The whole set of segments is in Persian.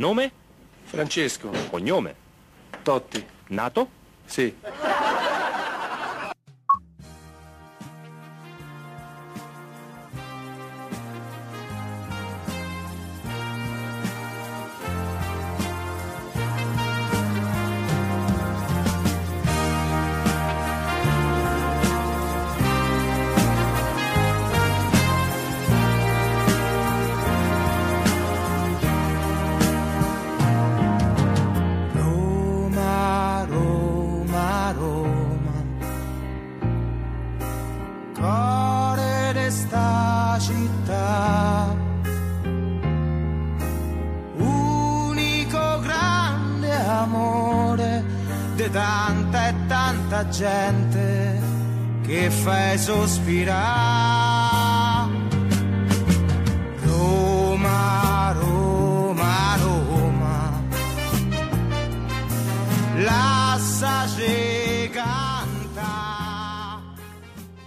Nome? Francesco. Cognome? Totti. Nato? Sì. Fai sospirare. Roma, Roma, Roma.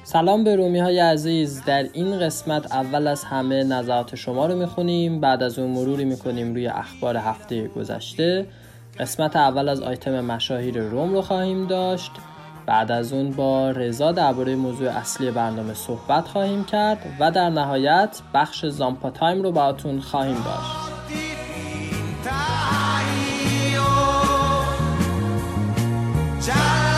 سلام به رومی های عزیز. در این قسمت اول از همه نظرات شما رو می‌خونیم. بعد از اون مروری می‌کنیم روی اخبار هفته گذشته. قسمت اول از آیتم مشاهیر روم رو خواهیم داشت. بعد از اون با رضا درباره موضوع اصلی برنامه صحبت خواهیم کرد و در نهایت بخش زامپا تایم رو براتون خواهیم داشت. Finta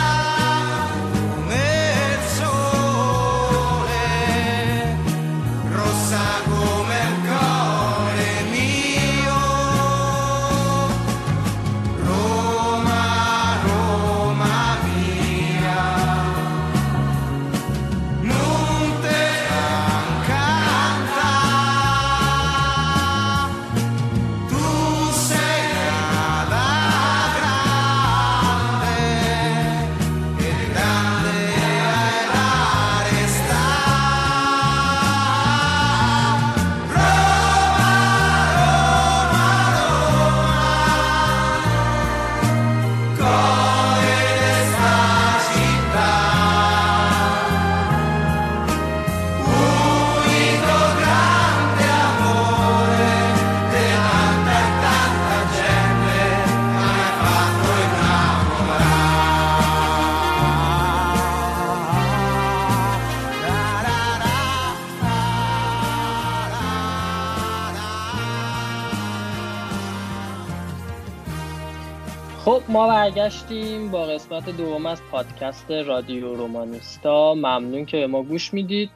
ما برگشتیم با قسمت دوم از پادکست رادیو رومانیستا. ممنون که به ما گوش می‌دید.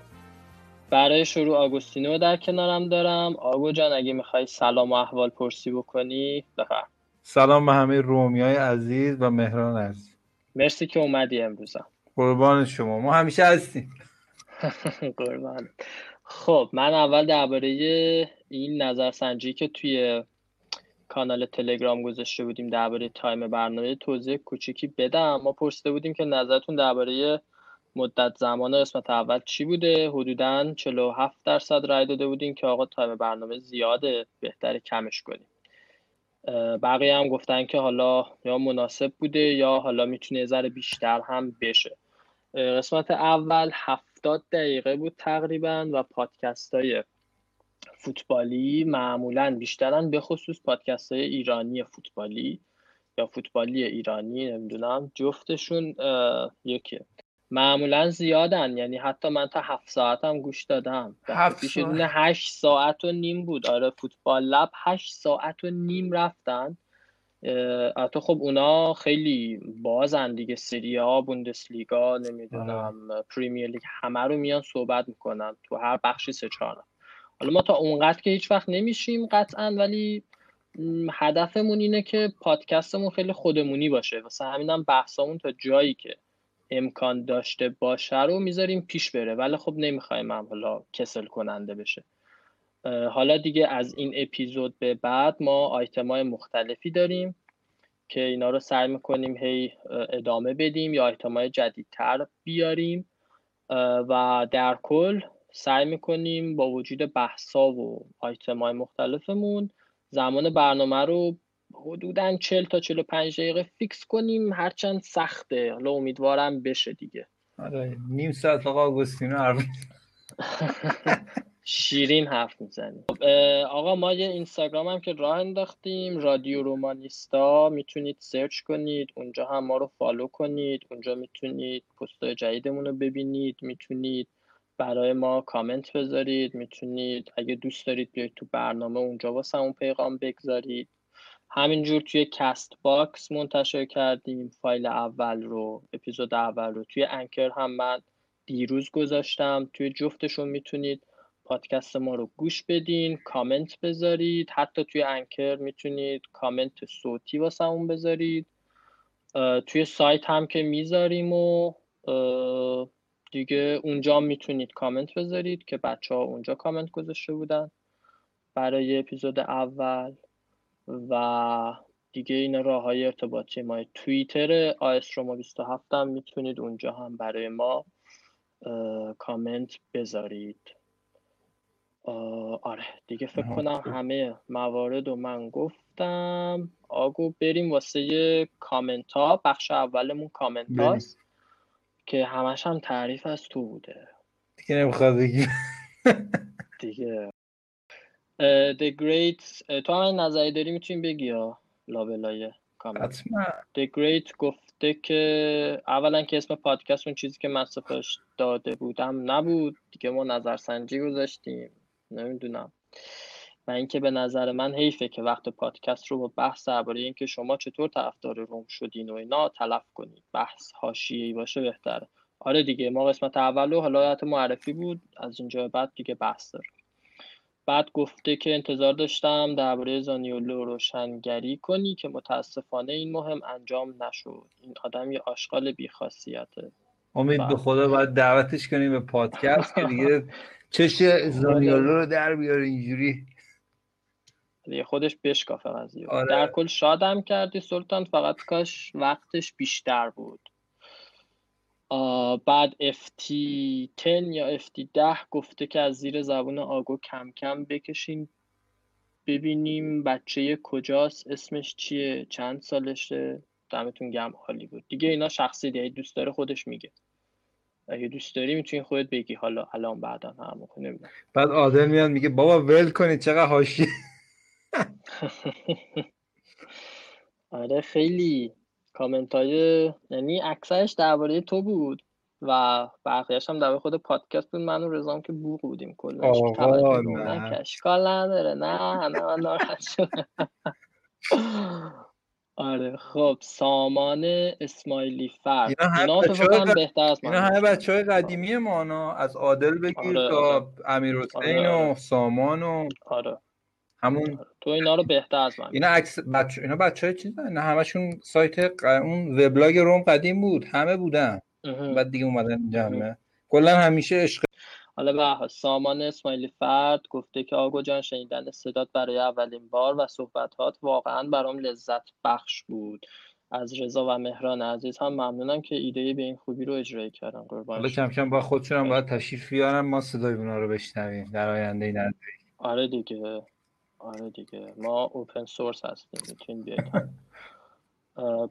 برای شروع آگوستینو در کنارم دارم. آگو جان اگه می‌خوای سلام و احوال پرسی بکنی بفرم. سلام به همه رومی های عزیز و مهران عزیز. مرسی که اومدی امروزم. قربان شما. ما همیشه هستیم. قربان. خب من اول درباره این نظرسنجی که توی کانال تلگرام گذاشته بودیم درباره time برنامه. توضیح کوچیکی بدم. ما پرسیده بودیم که نظرتون درباره مدت زمان قسمت اول چی بوده؟ حدودا 47 درصد رای داده بودیم که آقا time برنامه زیاده بهتر کمش کنیم. بقیه هم گفتن که حالا یا مناسب بوده یا حالا می‌تونه ذره بیشتر هم بشه. قسمت اول 70 دقیقه بود تقریبا و پادکست های فوتبالی معمولا بیشترن به خصوص پادکست های ایرانی فوتبالی یا فوتبالی ایرانی نمی‌دونم جفتشون اه، یکیه معمولا زیادن یعنی حتی من تا هفت ساعت هم گوش دادم. هفت پیش ساعت؟ دونه هشت ساعت و نیم بود. آره فوتبال لب هشت ساعت و نیم رفتن. البته خب اونا خیلی بازن دیگه. سری ها بوندسلیگا نمی‌دونم پریمیر لیگ همه رو میان صحبت می‌کنن تو هر بخشی سه چهار. نفر. حالا ما تا اونقدر که هیچ وقت نمیشیم قطعا ولی هدفمون اینه که پادکستمون خیلی خودمونی باشه. واسه همینم بحثامون تا جایی که امکان داشته باشه رو می‌ذاریم پیش بره. ولی خب نمی‌خوایم هم حالا کسل کننده بشه. حالا دیگه از این اپیزود به بعد ما آیتم های مختلفی داریم که اینا رو سعی می‌کنیم هی ادامه بدیم یا آیتم های جدیدتر بیاریم. و در کل سعی می‌کنیم با وجود بحثا و آیتم های مختلفمون زمان برنامه رو حدودا 40 تا 45 دقیقه fix کنیم هرچند سخته. حالا امیدوارم بشه دیگه. آره نیم ساعت آقا آگوستینو حرف شیرین حرف می‌زنی آقا ما یه اینستاگرام هم که راه انداختیم رادیو رومانیستا. می‌تونید search کنید اونجا هم ما رو follow کنید. اونجا می‌تونید پست جدیدمون رو ببینید. می‌تونید برای ما کامنت بذارید. می‌تونید اگه دوست دارید بیاید تو برنامه اونجا واسمون پیغام بگذارید. همینجور توی کست باکس منتشر کردیم فایل اول رو اپیزود اول رو. توی انکر هم من دیروز گذاشتم. توی جفتشون می‌تونید پادکست ما رو گوش بدین کامنت بذارید. حتی توی انکر می‌تونید کامنت صوتی واسمون بذارید. توی سایت هم که می‌ذاریم و دیگه اونجا می‌تونید کامنت بذارید که بچه ها اونجا کامنت گذاشته بودن برای اپیزود اول و دیگه این راه های ارتباطی ما. توییتر آیس روما 27 هم می‌تونید اونجا هم برای ما کامنت بذارید. آره دیگه فکر کنم همه موارد رو من گفتم. آگو بریم واسه کامنت ها بخش اولمون کامنت هاست. که همش هم تعریف از تو بوده. دیگه نمی‌خواد بگی دیگه. The Great تو هم نظری داری می‌تونی بگی یا لابلای کامنت حتما. The Great گفته که اولا که اسم پادکست اون چیزی که من سفارش داده بودم نبود. دیگه ما نظرسنجی گذاشتیم. نمی‌دونم. و اینکه به نظر من حیفه که وقت پادکست رو با بحث درباره اینکه شما چطور طرفدار روم شدین و اینا تلف کنید بحث حاشیه‌ای باشه بهتره. آره دیگه ما قسمت اول و حالا معرفی بود. از اینجا بعد دیگه بحث داره بعد گفته که انتظار داشتم درباره زانیولو روشنگری کنی که متاسفانه این مهم انجام نشد. این آدم یه آشغال بیخاصیته. امید به خدا باید دعوتش کنیم به پادکست که دیگه چش زانیولو رو در بیاره اینجوری. دیگه خودش بشکافه قضیه. آره. در کل شادم کردی سلطان فقط کاش وقتش بیشتر بود. بعد FT10 یا FT10 گفته که از زیر زبون آگو کم کم بکشین ببینیم بچه کجاست اسمش چیه چند سالشه دمتون گم حالی بود. دیگه اینا شخصی دیگه دوست داره خودش میگه. اگه دوست داری می‌تونی خودت بگی. حالا الان بعدا هم نمی‌دونم. بعد عادل میاد میگه بابا ول کنید چقدر حاشیه. آره خیلی کامنت های یعنی اکثرش درباره تو بود و بقیهش هم درباره خود پادکست بود. من و رزام که بوق بودیم نه. اشکال نداره. نه نه من ناراحت شدم. آره خب سامان اسماعیلی فرد. اینا بهتر از اینا همه بچه های قدیمی ما از عادل بگیر آره، تا آره. امیر حسین آره، آره. و سامان و آره. همون تو اینا رو بهتر از من اینا عکس بچه اینا بچه های چیز نه همشون سایت ق... اون وبلاگ روم قدیم بود. همه بودن. بعد دیگه اومدن جمعه. کلا همیشه عشق حالا به سامان اسماعیلی فرد گفته که آگو جان شنیدن صدات برای اولین بار و صحبتات واقعا برام لذت بخش بود. از رضا و مهران عزیز هم ممنونم که ایده به این خوبی رو اجرایی کردن. حالا قربان کم کم با خودشون هم باید تشریف بیارن ما صدای اونا رو بشنویم در آینده نزدیک آره دیگه. آره دیگه. ما اوپن سورس هستیم می‌تونید بیاید.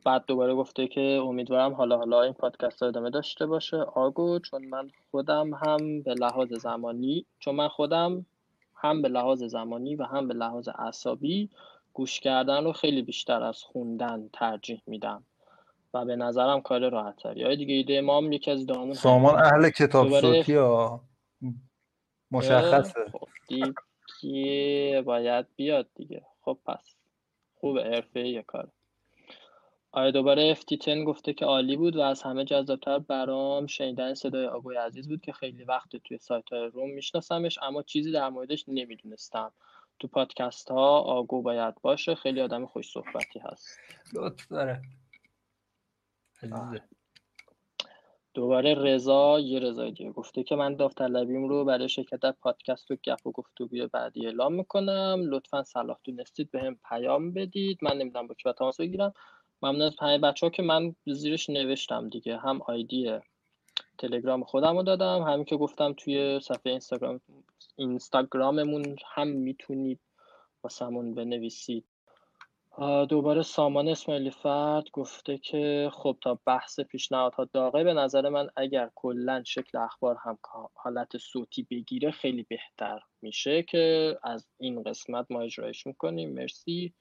بعد دوباره گفته که امیدوارم حالا حالا این پادکست رو ادامه داشته باشه. آگو چون من خودم هم به لحاظ زمانی چون من خودم هم به لحاظ زمانی و هم به لحاظ اعصابی گوش کردن رو خیلی بیشتر از خوندن ترجیح میدم. و به نظرم کار راحت تری دیگه ایده ما هم یکی از دامون سامان اهل کتاب دوباره- صوتی ها مشخصه. دیگه باید بیاد دیگه. خب پس. خوب حرفه یه کار. آره دوباره FT10 گفته که عالی بود و از همه جذابتر برام شنیدن صدای آگوی عزیز بود که خیلی وقت توی سایت های روم میشناسمش اما چیزی در موردش نمی‌دونستم. تو پادکست ها آگو باید باشه خیلی آدم خوش صحبتی هست. لطف داره. عزیزه. دوباره رضا یه رضای دیگه گفته که من داوطلبیم رو برای شرکت در پادکست و گپ و گفتگوی بعدی اعلام می‌کنم. لطفا صلاح دونستید به هم پیام بدید. من نمی‌دونم با کی تماس بگیرم. ممنون از همه بچه ها که من زیرش نوشتم دیگه. هم آیدی تلگرام خودم رو دادم. همین که گفتم توی صفحه اینستاگرام اینستاگراممون هم می‌تونید واسمون بنویسید. دوباره سامان اسماعیلی فرد گفته که خب تا بحث پیشنهادها داغه به نظر من اگر کلا شکل اخبار هم حالت صوتی بگیره خیلی بهتر میشه که از این قسمت ما اجرایش می‌کنیم. مرسی.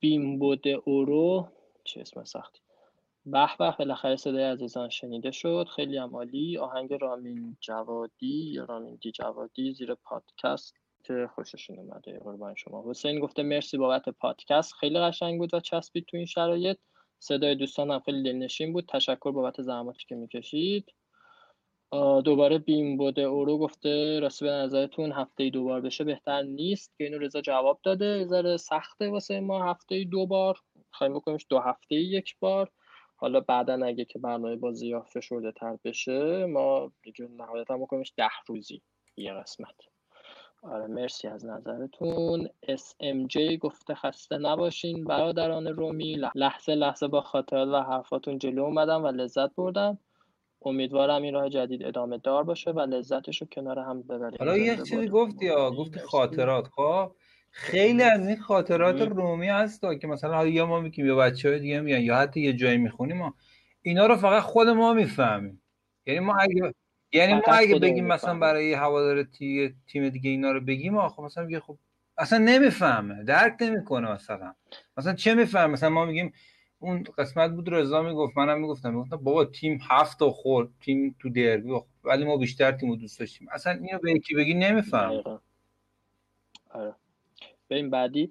بیمبود اورو چه اسم سختی. به به بالاخره صدای عزیزان شنیده شد. خیلی هم عالی. آهنگ رامین جوادی یا رامین دی جوادی زیر پادکست خوششون اومده. قربان شما. حسین گفته مرسی بابت پادکست. خیلی قشنگ بود و چسبید تو این شرایط. صدای دوستان هم خیلی دلنشین بود. تشکر بابت زحماتی که می‌کشید. دوباره بیم بوده اورو گفته راستی به نظرتون هفته دوبار بشه بهتر نیست؟ که اینو رضا جواب داده. ذره سخته واسه ما هفته دو بار خواهیم بکنیمش دو هفته یک بار. حالا بعدا اگه که برنامه بازی ها فشرده تر بشه ما دیگه نهایتا بکنیمش ده روزی. یه قسمت. آره مرسی از نظرتون. SMJ گفته خسته نباشین. برادران رومی لحظه لحظه با خاطرات و حرفاتون جلو اومدم و لذت بردم امیدوارم این راه جدید ادامه دار باشه و لذتش رو کنار هم ببریم. حالا یه چیزی گفتی یا گفتی خاطرات خب؟ خیلی از این خاطرات رومی هست که مثلا حالا یا ما میگیم یا بچه های دیگه میگن یا حتی یه جایی می‌خونیم ما اینا رو فقط خود ما می‌فهمیم. یعنی ما اگه یعنی ما اگه بگیم مثلا برای هوادار تیم دیگه اینا رو بگیم آخه مثلا میگه خب اصلا نمی‌فهمه درک نمی‌کنه مثلا. مثلا چه می‌فهمه؟ مثلا ما میگیم اون قسمت بود رضا می‌گفت منم می‌گفتم. می‌گفتم بابا تیم هفت تا خورد تیم تو دربی ولی ما بیشتر تیم رو دوست داشتیم. اصلا اینو به یکی بگی نمیفهم آره. بریم بعدی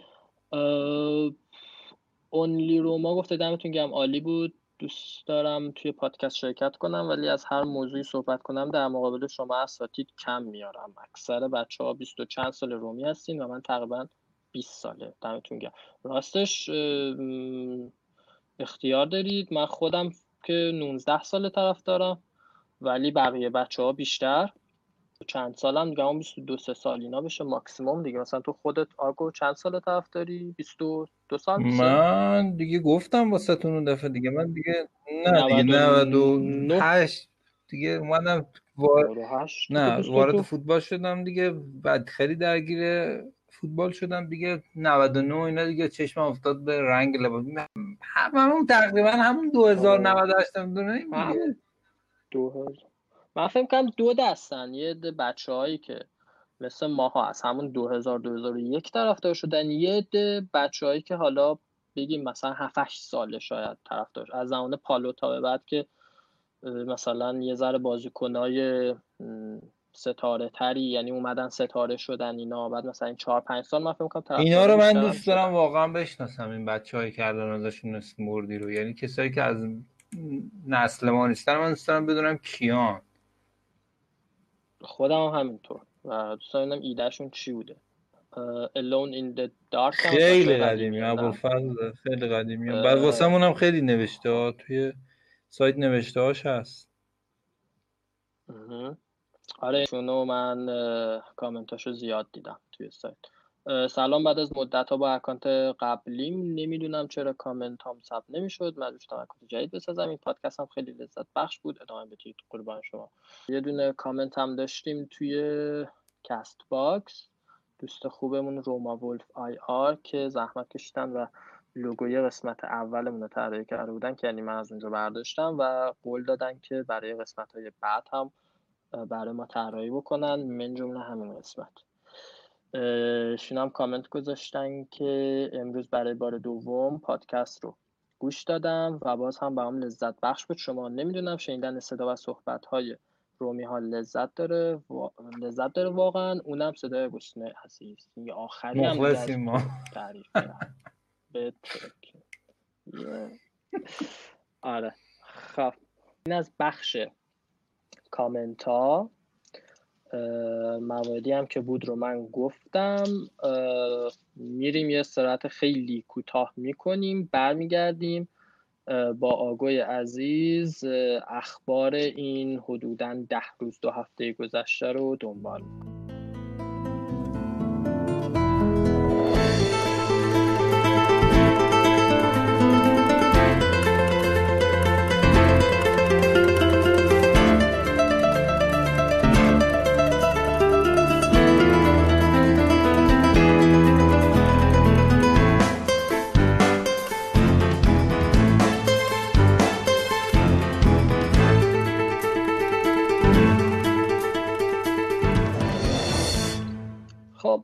اونلی روما گفته دمتون گم عالی بود. دوست دارم توی پادکست شرکت کنم ولی از هر موضوعی صحبت کنم در مقابل شما اساتید کم میارم. اکثر بچه ها بیست و چند سال رومی هستین و من تقریبا 20 ساله. دمتون گرم. راستش اختیار دارید. من خودم که 19 سال طرف دارم ولی بقیه بچه ها بیشتر. چند سالم دیگه اون 22 سه سال اینا بشه ماکسیموم دیگه. مثلا تو خودت آگو چند سال طرف داری 22 سال میشه. من دیگه گفتم واسه اون دفعه دیگه. من دیگه نه دیگه 98 دیگه اومدم وار... نه وارد فوتبال شدم دیگه. بعد خیلی درگیر فوتبال شدم دیگه. 99 اینا دیگه چشمم افتاد به رنگ لباس. همون تقریبا همون 2098 می‌دونه دیگه. 2000 من فکر کنم دو دستن. یه عده بچه هایی که مثل ماها از همون 2000 2001 طرفدار شدن. یه عده بچه هایی که حالا بگیم مثلا 7 8 ساله شاید طرفدار از زمان پالو تا به بعد که مثلا یه ذره بازیکنای ستاره تری یعنی اومدن ستاره شدن اینا. بعد مثلا این 4 5 سال من فکر کنم اینا رو من دوست دارم واقعا بشناسم این بچه‌هایی که الان ازشون اسم مردی رو. یعنی کسایی که از نسل ما نیستن. من دوست دارم بدونم کیان. خودم هم همینطور. و دوست دارم ایدهشون چی بوده. Alone in the Dark خیلی قدیمی ابوالفضل خیلی قدیمی. بعد واسه هم خیلی نوشته ها توی سایت نوشته هاش هست. آره شونو من کامنتاشو زیاد دیدم توی سایت. سلام بعد از مدت ها با اکانت قبلیم. نمی‌دونم چرا کامنت هم ثبت نمی‌شد. من دوستم اکانت جدید بسازم. این پادکست هم خیلی لذت بخش بود. ادامه بدید قربان شما. یه دونه کامنت هم داشتیم توی کست باکس دوست خوبمون Roma Wolf IR که زحمت کشیدن و لوگوی قسمت اولمون رو طراحی کرده بودن که یعنی من از اونجا برداشتم و قول دادن که برای قسمت های بعد هم برای ما طراحی بکنن. من جمله همین قسمت. ایشونم کامنت گذاشتن که امروز برای بار دوم پادکست رو گوش دادم و باز هم به هم لذت بخش بود. شما نمی‌دونم شنیدن صدا و صحبت های رومی ها لذت داره و... لذت داره واقعا. اونم صدای گشنه عزیز. یه آخری هم ما. تعریف آره. خب. این از بخش کامنت ها مواردی هم که بود رو من گفتم. میریم یه استراحت خیلی کوتاه می‌کنیم برمیگردیم با آگوی عزیز اخبار این حدودا ده روز دو هفته گذشته رو دنبال. می‌کنیم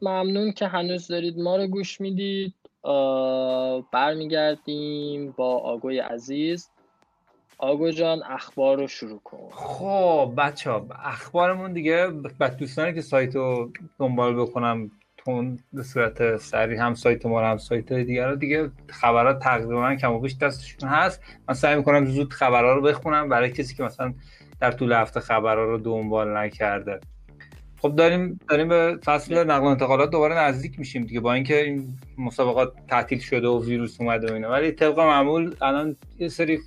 ممنون که هنوز دارید ما رو گوش می‌دید. برمیگردیم با آگوی عزیز. آگو جان اخبار رو شروع کن. خب بچه ها اخبارمون دیگه به دوستانی که سایت رو دنبال بکنم تون به صورت سریع هم سایت ما هم سایت دیگر رو دیگه خبرات تقریبا کم و دستشون هست. من سعی می‌کنم زود خبرها رو بخونم برای کسی که مثلا در طول هفته خبرها رو دنبال نکرده. خب داریم داریم به فصل نقل و انتقالات دوباره نزدیک میشیم دیگه با اینکه این مسابقات تعطیل شده و ویروس اومده و اینا. ولی طبق معمول الان یه سری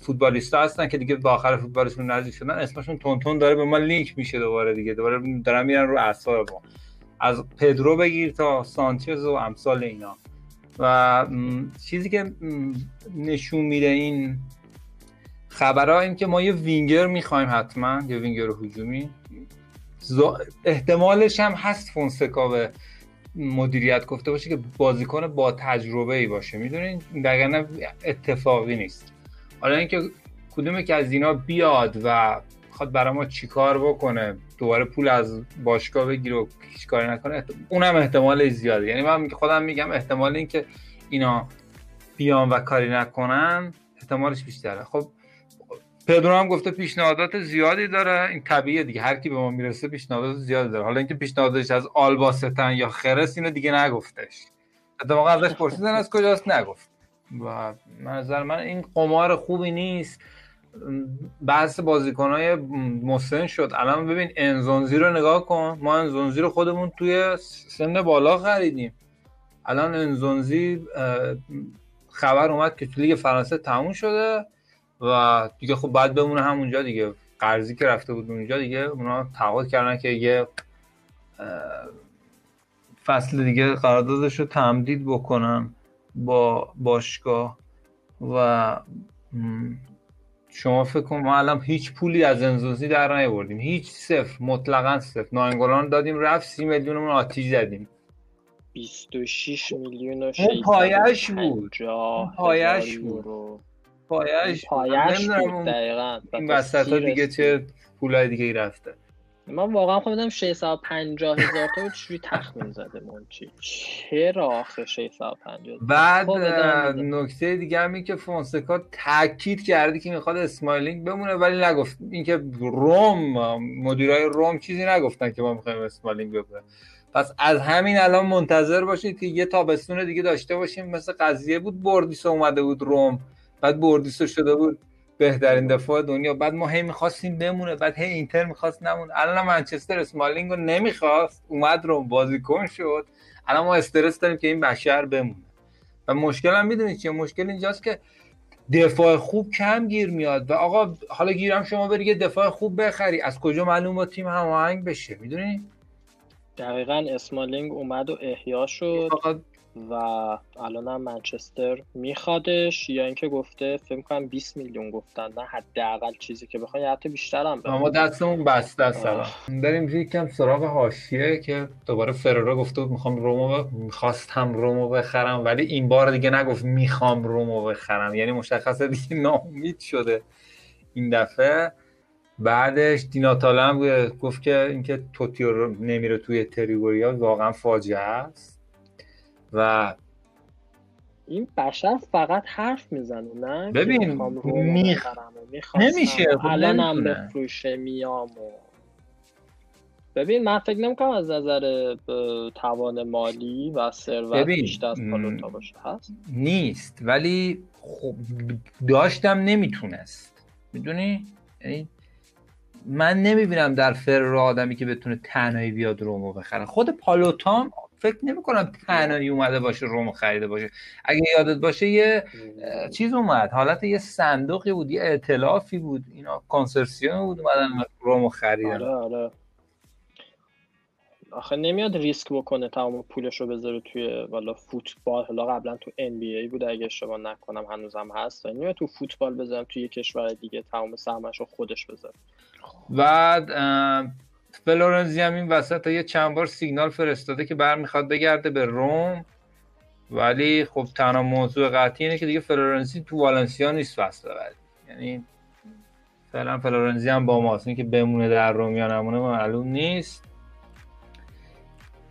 فوتبالیستا هستن که دیگه با آخر فوتبالشون نزدیک شدن. اسمشون تون داره به ما لینک میشه دوباره دیگه. دوباره دارن میرن رو اعصاب از پدرو بگیر تا سانچز و امثال اینا. و چیزی که نشون میده این خبرها این که ما یه وینگر می‌خوایم حتما یه وینگر هجومی. احتمالش هم هست فونسکا به مدیریت گفته باشه که بازیکن با تجربه ای باشه. می‌دونین؟ دقیقا اتفاقی نیست. حالا اینکه کدوم که از اینا بیاد و خواهد برای ما چیکار بکنه دوباره پول از باشگاه بگیره و هیچ کاری نکنه اونم احتمال زیاده. یعنی من خودم میگم احتمال اینکه اینا بیان و کاری نکنن احتمالش بیشتره. خب پدرو هم گفته پیشنهادات زیادی داره. این طبیعیه دیگه. هر کی به ما می‌رسه پیشنهادات زیادی داره. حالا اینکه پیشنهادش از آلباستن یا خرس اینو دیگه نگفتش. اتفاقا ازش پرسیدن از کجاست؟ نگفت. و نظر من این قمار خوبی نیست. بحث های مسن شد. الان ببین انزونزی رو نگاه کن. ما انزونزی رو خودمون توی سن بالا خریدیم. الان انزونزی خبر اومد که توی لیگ فرانسه تموم شده. و دیگه خب بعد بمونه همونجا دیگه. قرضی که رفته بود اونجا دیگه اونا تعهد کردن که یه فصل دیگه قراردادش رو تمدید بکنن با باشگاه و شما فکر کن ما الان هیچ پولی از انزوزی در نیاوردیم. هیچ صفر مطلقا صفر. ناینگولان دادیم رفت سی میلیونمون آتیش زدیم. 26 میلیون و پایش بود. پایش بود. پایش؟ پایش دقیقا. این وسط ها دیگه چه پولای دیگه رفته. من واقعا خودم 650 هزار تا چجوری تخمین زده مونچی چرا آخه 650 بعد خب، نکته دیگه همی که فونسکا تاکید کرده که می‌خواد اسمایلینگ بمونه ولی نگفت. اینکه روم مدیرای روم چیزی نگفتن که ما می‌خوایم اسمایلینگ بمونه پس از همین الان منتظر باشید که یه تابستون دیگه داشته باشیم. مثل قضیه بود بردیس اومده بود روم. بعد بردیس شده بود بهترین دفاع دنیا. بعد ما هی می‌خواستیم بمونه بعد هی اینتر می‌خواست نمونه. الان منچستر اسمالینگ رو نمی‌خواست اومد رو بازیکن شد. الان ما استرس داریم که این بشر بمونه. و مشکل هم می‌دونید چیه؟ مشکل اینجاست که دفاع خوب کم گیر میاد و آقا حالا گیرم شما بری یه دفاع خوب بخری. از کجا معلوم با تیم هماهنگ بشه؟ می‌دونی؟ دقیقا اسمالینگ اومد و احیا شد. و الان هم منچستر میخوادش. یا اینکه گفته فکر کنم 20 میلیون گفتن. نه حداقل چیزی که بخوای حتی بیشتر هم ما دستمون بسته است بریم یکم سراغ حاشیه که دوباره فرارا گفته بود می‌خوام رومو می‌خواستم رومو بخرم ولی این بار دیگه نگفت می‌خوام رومو بخرم. یعنی مشخصه دیگه ناامید شده این دفعه. بعدش دیناتالا هم گفت که اینکه توتیو نمیره توی تریگوریا واقعا فاجعه است. و این بشر فقط حرف می‌زنه نه ببین میخ... نمیشه خب الانم بفروشه میام و ببین من فکر نمی‌کنم از نظر توان مالی و ثروت بیشتر از پالوتا باشه. هست؟ نیست ولی خب داشتم نمی‌تونست. می‌دونی؟ یعنی من نمی‌بینم در فر آدمی که بتونه تنهایی بیاد رومو بخره. خود پالوتام فکر نمی کنم تنهایی اومده باشه روم خریده باشه. اگه یادت باشه یه چیز اومد. حالت یه صندوقی بود یه اعتلافی بود. اینا کانسرسیون بود اومدن روم خریدن. آره آره. آخه نمیاد ریسک بکنه تمام پولش رو بذاره توی والا فوتبال. حالا قبلا تو ان بی ای بود اگه اشتباه نکنم هنوزم هست. نمیاد تو فوتبال بذارم توی یه کشور دیگه تمام سهمش رو خودش بذاره. بعد فلورنزی هم این وسط یه چند بار سیگنال فرستاده که برمیخواد بگرده به روم. ولی خب تنها موضوع قطعی اینه که دیگه فلورنزی تو والنسیا نیست فصل بعد یعنی فعلا فلورنزی هم با ماست. که بمونه در روم یا نمونه معلوم نیست.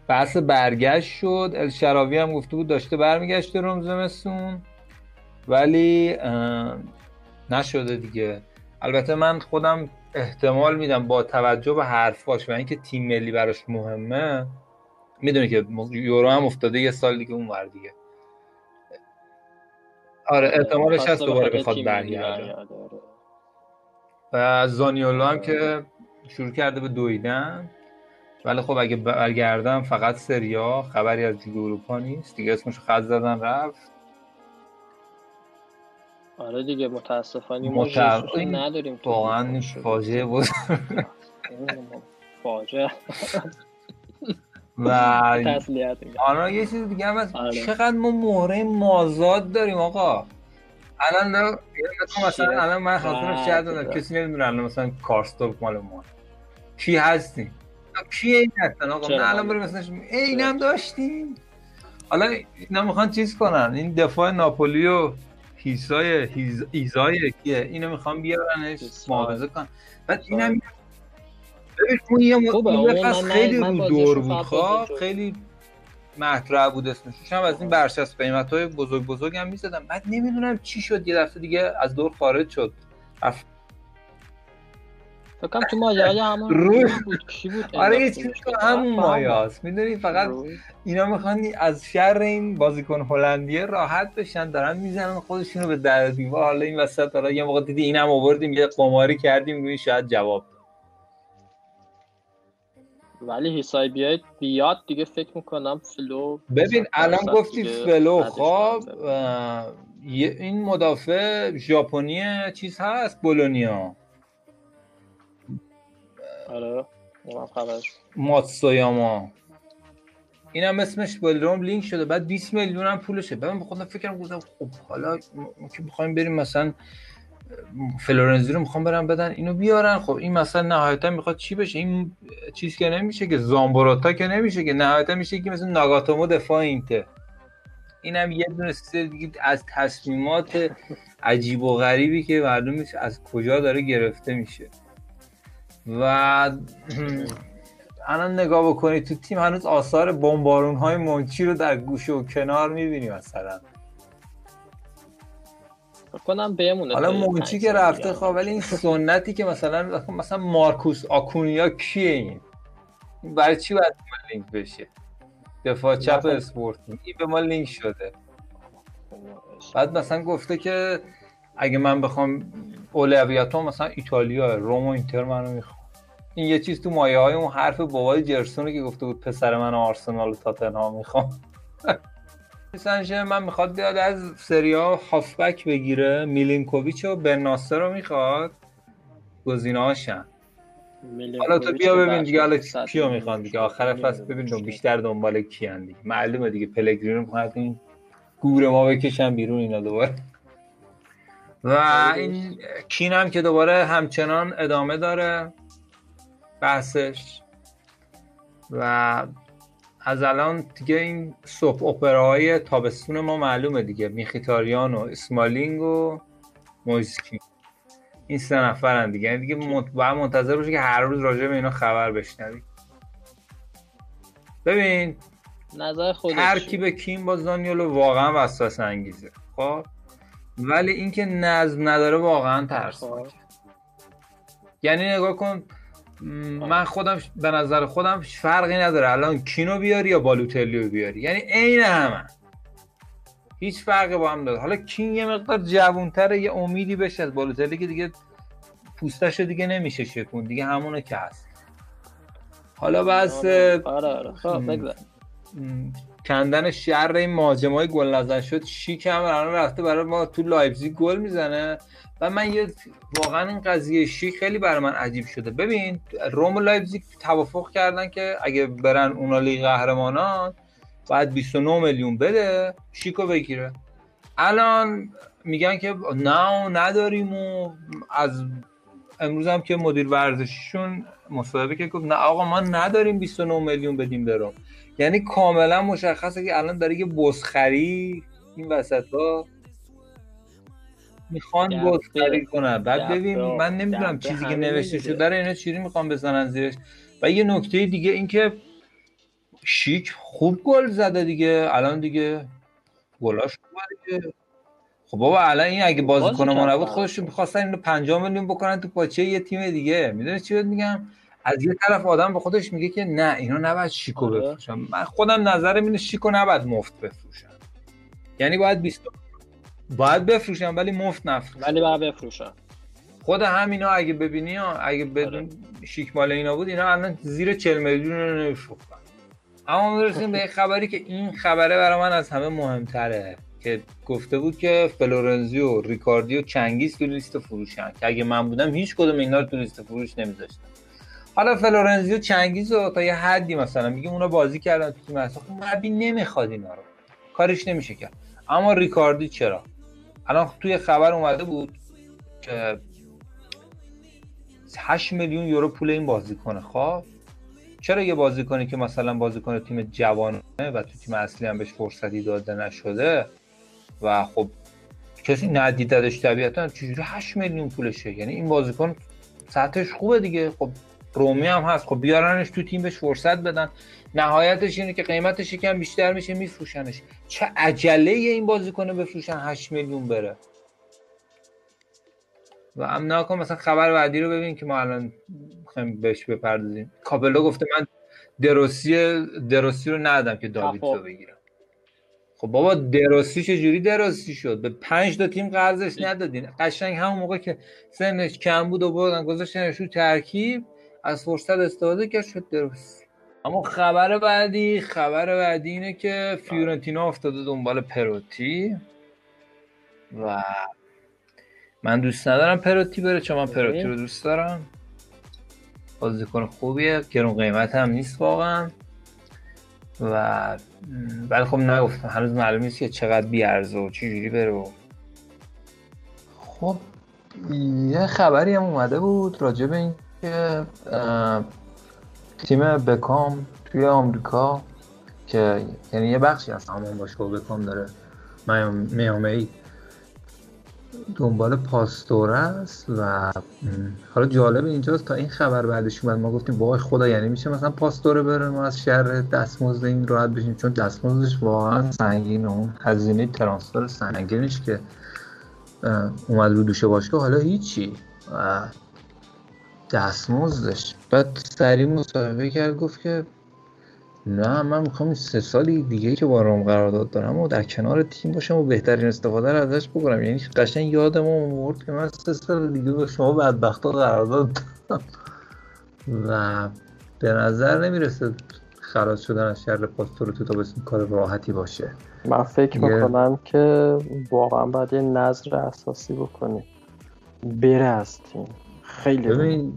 بحث برگشت شد. الشراوی هم گفته بود داشته برمیگشت روم زمستون. ولی نشده دیگه. البته من خودم احتمال میدم با توجه به حرفاش و اینکه تیم ملی براش مهمه می‌دونی که یورو هم افتاده یه سال دیگه اون ور دیگه. آره احتمالش هست دوباره بخواد برگرده. آره. و زانیولو هم که شروع کرده به دویدن. ولی خب اگه برگردم فقط سریا خبری از لیگ اروپا نیست. دیگه اسمش خط زدن رفت. آره دیگه متاسفانه ما متع... نداریم واقعا فاجعه بود. فاجعه. و آره یه چیز دیگه هم هست. آره. چقدر ما مهره مازاد داریم آقا. الان دارم مثلا الان من خاطرم شاید دادم کسی نمی‌دونه الان مثلا کارستوک مال ما. کی هستیم؟ کی این هستن آقا؟ نه الان بریم مثلا اینم داشتیم. حالا اینا می‌خوان چیز کنن؟ این دفاع ناپولی و هیسای هیز... ایزای کیه؟ اینو می‌خوام بیارنش محافظه کن. بعد اینم ببین اون یه خب، خیلی رو دور بود. خواه خیلی مطرح بود اسمش. هم از این برشست قیمت های بزرگ بزرگ هم می‌زدم. بعد نمی‌دونم چی شد یه دفعه دیگه از دور خارج شد. فکرم تو ماجرای همون روی. بود؟ کی بود آره یه چیزی تو همون مایاست می‌دونی فقط اینا می‌خوان از شر این بازیکن هلندیه راحت بشن دارن می‌زنن خودشونو به در دیوار. حالا این وسط حالا یه موقع دیدی اینم آوردیم یه قماری کردیم میگی شاید جواب ولی حسابی بیاید بیاد دیگه فکر می‌کنم فلو ببین الان گفتی فلو خب این مدافع ژاپنی چیز هست؟ بولونیا. آره ماتسویاما. این هم اسمش بلروم لینک شده بعد 20 میلیون هم پولشه. بعد خودم فکرم گفتم خب حالا ما که بخوایم بریم مثلا فلورنزی رو می‌خوام برم بدن اینو بیارن. خب این مثلا نهایتا می‌خواد چی بشه؟ این چیز که نمیشه که زامبوراتا که نمیشه که نهایتا میشه که مثل ناگاتومو دفاع اینته اینم یه دونه دیگه از تصمیمات عجیب و غریبی که معلوم از کجا داره گرفته میشه. و الان نگاه بکنید تو تیم هنوز آثار بمبارون های منچی رو در گوشه و کنار می‌بینی مثلا. کنم بمونه حالا منچی که رفته خواه ولی این سنتی که مثلا مثلا مارکوس آکونیا کیه این؟ برای چی باید لینک بشه؟ دفاع چپ اسپورت این به ما لینک شده. بعد مثلا گفته که اگه من بخوام اولویتام مثلا ایتالیا روم و اینتر منو می‌خوام این یه چیز تو مایه های اون حرف بابای جرسونه که گفته بود پسر من آرسنال و تاتنهام می‌خوام سنجه من می‌خواد بیاد از سریا هافبک بگیره میلینکوویچ و بناسه رو می‌خواد. گزینه هاشن حالا تو بیا ببین دیگه حالا کیو می‌خوان دیگه؟ آخر فصل ببین بیشتر دنبال کیان دیگه. معلومه دیگه پلگرینو می‌خواد این گور ما بکشن بیرون اینا دوباره. و این کین هم که دوباره همچنان ادامه داره. بحثش. و از الان دیگه این سوپ اپراهای تابستون ما معلومه دیگه. میخیتاریان و اسمالینگ و مویسکی. این سه نفرن دیگه. یعنی دیگه باید منتظر باشه که هر روز راجع به اینا خبر بشنوی ببین نظر خودش. ترکیب کیم با زانیولو واقعا وسواس انگیزه. خب؟ ولی اینکه نظم نداره واقعا ترسناکه خب. یعنی نگاه کن من خودم به نظر خودم فرقی نداره. الان کینو بیاری یا بالوتلیو بیاری؟ یعنی عین همه. هیچ فرقی با هم داره حالا کین یه مقدار جوونتره یه امیدی بشه از بالوتلی که دیگه پوستش دیگه نمیشه شکون دیگه همونه که هست. حالا بس آره آره. خب کندن شر این مهاجمای گل نزن شد شیک هم الان رفته برای ما تو لایپزیگ گل می‌زنه. و من یه واقعا این قضیه شیک خیلی برای من عجیب شده. ببین روم و لایپزیگ توافق کردن که اگه برن اونا لیگ قهرمانان باید 29 میلیون بده شیکو بگیره. الان میگن که نه نداریم و از امروز هم که مدیر ورزشیشون مصاحبه که گفت نه آقا ما نداریم 29 میلیون بدیم به یعنی کاملا مشخصه که الان داره یه بسخری این وسط ها می‌خوان بازخرید کنن. بعد ببین من نمی‌دونم چیزی که نوشته شده برای اینا چیزی می‌خوان بزنن زیرش. و یه نکته دیگه این که شیک خوب گل زده دیگه. الان دیگه گلاش دیگه. خب بابا الان این اگه بازیکن ما نبود خودشون می‌خواستن اینو 50 میلیون بکنن تو پاچه یه تیم دیگه. می‌دونی چی میگم؟ از یه طرف آدم به خودش میگه که نه اینا نباید شیکو آره. بفروشن. من خودم نظرم اینه شیکو نباید مفت بفروشن. یعنی باید 20 باید بفروشن ولی مفت نفروشن ولی باید بفروشن. خود همینا اگه ببینی ها، اگه بدون آره. شیک مال اینا بود اینا الان زیر 40 میلیون رو نمیفروختن. اما می‌رسیم به خبری که این خبره برای من از همه مهمتره که گفته بود که فلورنزیو ریکاردی و چنگیز تو لیست فروشن که اگه من بودم هیچ کدوم اینا رو تو لیست فروش نمیذاشتم. حالا فلورنزیو چنگیز رو تا یه حدی مثلا میگه اونا بازی کردن تو تیم اصلا خب مربی نمی‌خواد اینا رو. کارش نمیشه کرد. اما ریکاردی چرا؟ الان توی خبر اومده بود که 8 میلیون یورو پول این بازیکنه خب؟ چرا یه بازیکنی که مثلا بازیکن تیم جوانه و تو تیم اصلی هم بهش فرصتی داده نشده و خب کسی ندیددش طبیعتا چجوری 8 میلیون پولشه؟ یعنی این بازیکن سطحش خوبه دیگه. خب رومی هم هست. خب بیارنش تو تیم بهش فرصت بدن. نهایتش اینه که قیمتش یکم بیشتر میشه میفروشنش. چه عجله این بازیکن بفروشن 8 میلیون بره. و هم نکن مثلا خبر بعدی رو ببین که ما الان می‌خوایم بهش بپردازیم. کابلو گفته من دروسی دروسی رو ندادم که داوید رو خب. بگیرم. خب بابا دروسی چجوری دروسی شد؟ به پنج تا تیم قرضش ندادین. قشنگ همون موقع که سنش کم بود و بردن گذاشتنش رو ترکیب از فرصت استفاده کرد شد دروسی اما خبر بعدی خبر بعدی اینه که فیورنتینا افتاده دنبال پروتی و من دوست ندارم پروتی بره چون من پروتی رو دوست دارم. بازیکن خوبیه گرون قیمت هم نیست واقعا. و ولی خب نگفتم هنوز معلوم نیست که چقدر بیارزه و چی جوری بره و خب یه خبری هم اومده بود راجع به این که تیم بکام توی آمریکا که یعنی یه بخشی از همون باشگاه بکام داره. میامی دنبال پاستور است و حالا جالب اینجاست تا این خبر بعدش اومد ما گفتیم وای خدا یعنی میشه مثلا پاستوره بره ما از شر دستمزد این راحت بشیم چون دستمزدش واقعا سنگین اون هزینه ترانسفر سنگینش که اومد رو دوش باشگاه. حالا هیچی. دستمزدش. بعد سریع مصاحبه کرد گفت که نه من می‌خوام سه سالی دیگه که با روم قرارداد دارم و در کنار تیم باشم و بهترین استفاده رو ازش بکنم. یعنی قشنگ یادم اومد که من سه سال دیگه با شما بدبختا قرارداد دارم. و به نظر نمی‌رسه خلاص شدن از شر پاستور تو تابستون کار راحتی باشه. من فکر می‌کنم که واقعا باید یه نظر اساسی بکنی بره از تیم. خیلی ببین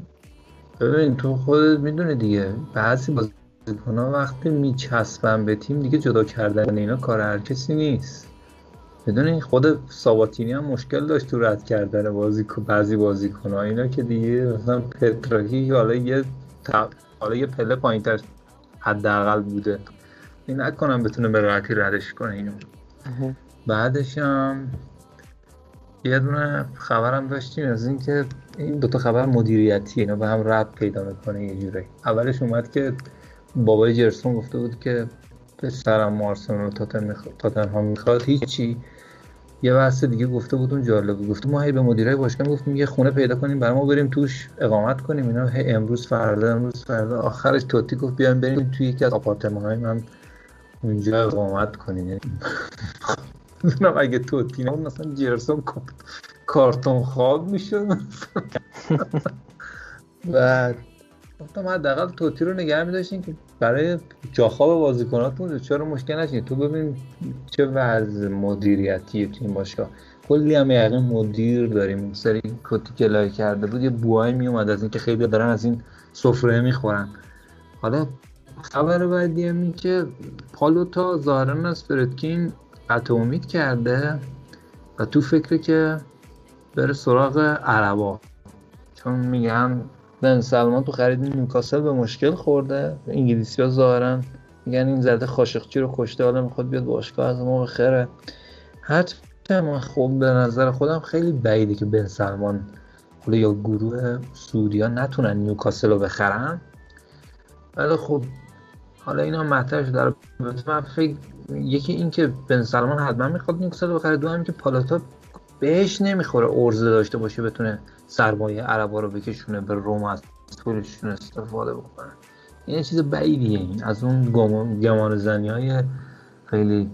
ببین تو خودت می‌دونی دیگه. بعضی بازیکن‌ها وقتی میچسبن به تیم دیگه جدا کردن اینا کار هر کسی نیست. می‌دونی؟ خود ساباتینی هم مشکل داشت تو رد کردن بازی بعضی بازیکن‌ها. اینا که دیگه مثلا پتراکی حالا یه ت- حالا یه پله پایینتر حداقل بوده. این نکنم بتونه به راحتی ردش کنه اینو. بعدش هم یه دونه خبرم داشتیم از اینکه این دوتا خبر مدیریتی اینا به هم ربط پیدا می‌کنه یه جوری اولش اومد که بابای جرسون گفته بود که پسرم آرسنال و تاتن می‌خواد تاتنهام می‌خواد. هیچی. یه بحث دیگه گفته بود اون جالب گفته ما هی به مدیرای باشگاه گفتیم یه خونه پیدا کنیم برای ما بریم توش اقامت کنیم. اینا هی امروز فردا امروز فردا. آخرش توتی گفت بیایم بریم توی یکی از آپارتمان‌های من اونجا اقامت کنیم. یعنی می‌دونم اگه توتی نبود مثلا جرسون کارتون خواب می‌شد. و گفتم حداقل توتی رو نگه میداشتین که برای جاخواب بازیکناتون چرا مشکل نشین؟ تو ببین چه وضع مدیریتی تو این باشگاه. کلی هم یقین مدیر داریم. سری کتی که کرده بود یه بوهای میومد از اینکه خیلی دارن از این سفره می‌خورن. حالا خبر بعدی هم این که پالوتا ظاهرا از فردکین قطع امید کرده و تو فکره که بره سراغ عربا. چون میگن بن سلمان تو خرید نیوکاسل به مشکل خورده. انگلیسی ها ظاهرا میگن این زده خاشقچی رو کشته حالا می‌خواد بیاد باشگاه از ما بخره من خب به نظر خودم خیلی بعیده که بن سلمان حالا یا گروه سعودی ها نتونن نیوکاسل رو بخرن. ولی خب حالا اینا مطرح شده من فکر یکی این که بن سلمان حتما می‌خواد نیوکاسل بخره دو هم که پالاتا بهش نمی‌خوره ارزه داشته باشه بتونه سرمایه عربا رو بکشونه به روم از پولشون استفاده بکنه. این چیز بعیدیه این. از اون گمان زنی های خیلی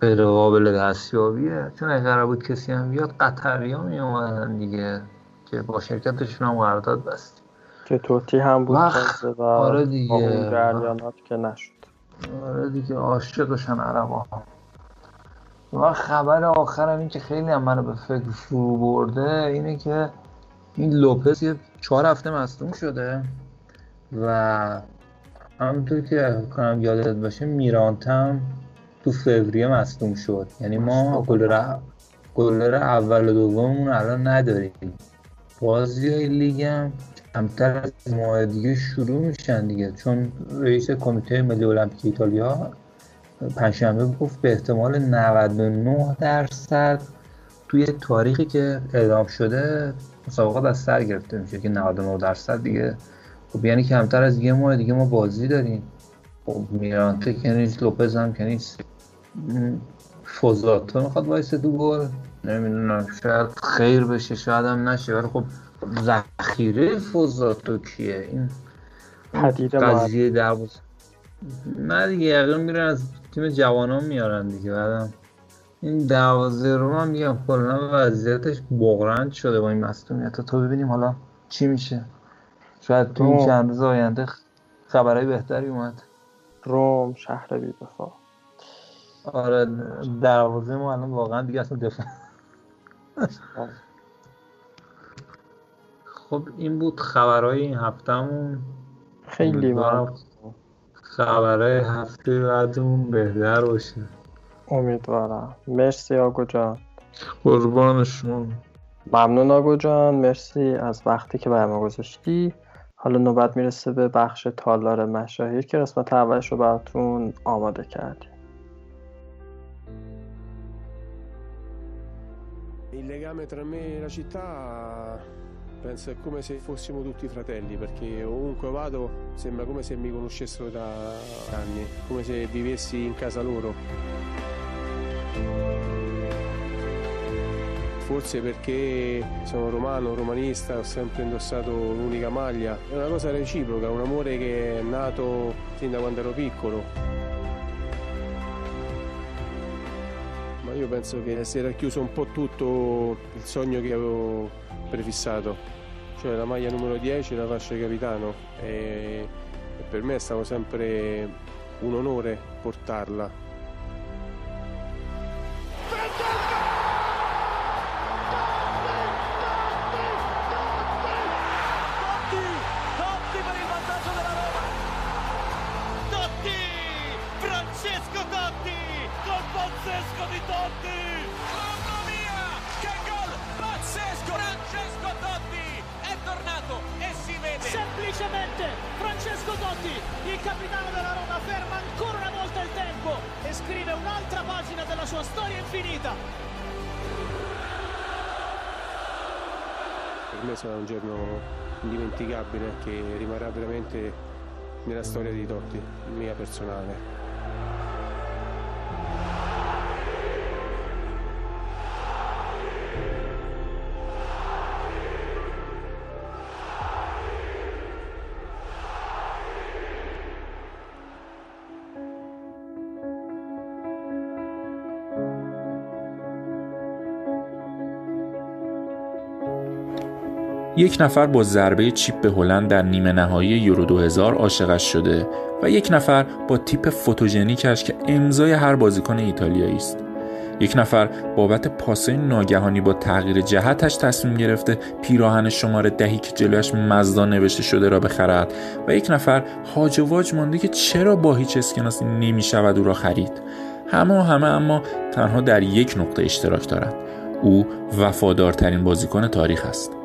غیر قابل دستیابیه. چون اگر بود کسی هم بیاد قطری ها می اومدن دیگه که با شرکتشون هم قرارداد بست که توتی هم بود وقت. و آره دیگه. جریانات که نشد. آره دیگه عاشقشن عربا. و خبر آخرم این که خیلی هم منو به فکر فرو برده اینه که این لوپز یه چهار هفته مصدوم شده و همونطور که کنم یادت باشه میرانتم تو فوریه مصدوم شد. یعنی ما گلر گلر اول و دوممون الان نداریم. بازی های لیگ هم کمتر از ماه دیگه شروع میشن دیگه. چون رئیس کمیته ملی المپیک ایتالیا پنجشنبه گفت به احتمال 99 درصد توی تاریخی که اعلام شده مسابقات از سر گرفته میشه که 99 درصد دیگه. خب یعنی کمتر از یه ماه دیگه ما بازی داریم. خب میرانته که نیست لوپز هم که نیست فوزاتو می‌خواد وایسه دو گل. نمی‌دونم شاید خیر بشه شاید هم نشه ولی خب ذخیره فوزاتو کیه؟ این قضیه دروازه نه دیگه یقین میرن از تیم جوانان میارن دیگه. بعدم این دروازه رو من میگم کلا وضعیتش بغرند شده با این تا ببینیم حالا چی میشه. شاید تو این چند روز آینده خبرهای بهتری اومد. روم شهر بی دفاع. آره دروازه ما الان واقعا دیگه اصلا دفاع. خب این بود خبرهای این هفتهمون. خیلی امیدوارم خبرهای هفته بعدمون بهتر باشه. امیدوارم. مرسی آگو جان. قربان شما. ممنون آگو جان. مرسی از وقتی که برای ما گذاشتی. حالا نوبت می‌رسه به بخش تالار مشاهیر که قسمت اولش رو براتون آماده کردیم. Il legame tra me e la città penso è come se fossimo tutti fratelli perché ovunque vado sembra come se mi conoscessero da anni, come se vivessi in casa loro. Forse perché sono romano, romanista, ho sempre indossato l'unica maglia. È una cosa reciproca, un amore che è nato fin da quando ero piccolo. Ma io penso che si era chiuso un po' tutto il sogno che avevo prefissato, cioè la maglia numero 10, la fascia di capitano e, per me è stato sempre un onore portarla. Semplicemente Francesco Totti, il capitano della Roma, ferma ancora una volta il tempo e scrive un'altra pagina della sua storia infinita. Per me sarà un giorno indimenticabile che rimarrà veramente nella storia di Totti, mia personale. یک نفر با ضربه چیپ به هلند در نیمه نهایی یورو 2000 عاشقش شده و یک نفر با تیپ فوتوژنیکش که امضای هر بازیکن ایتالیایی است. یک نفر بابت پاسای ناگهانی با تغییر جهتش تصمیم گرفته پیراهن شماره دهی که جلویش مزدا نوشته شده را بخرد و یک نفر هاج و مانده که چرا با هیچ اسکناسی نمی شود او را خرید. همه و همه اما تنها در یک نقطه اشتراک دارند. او وفادارترین بازیکن تاریخ است.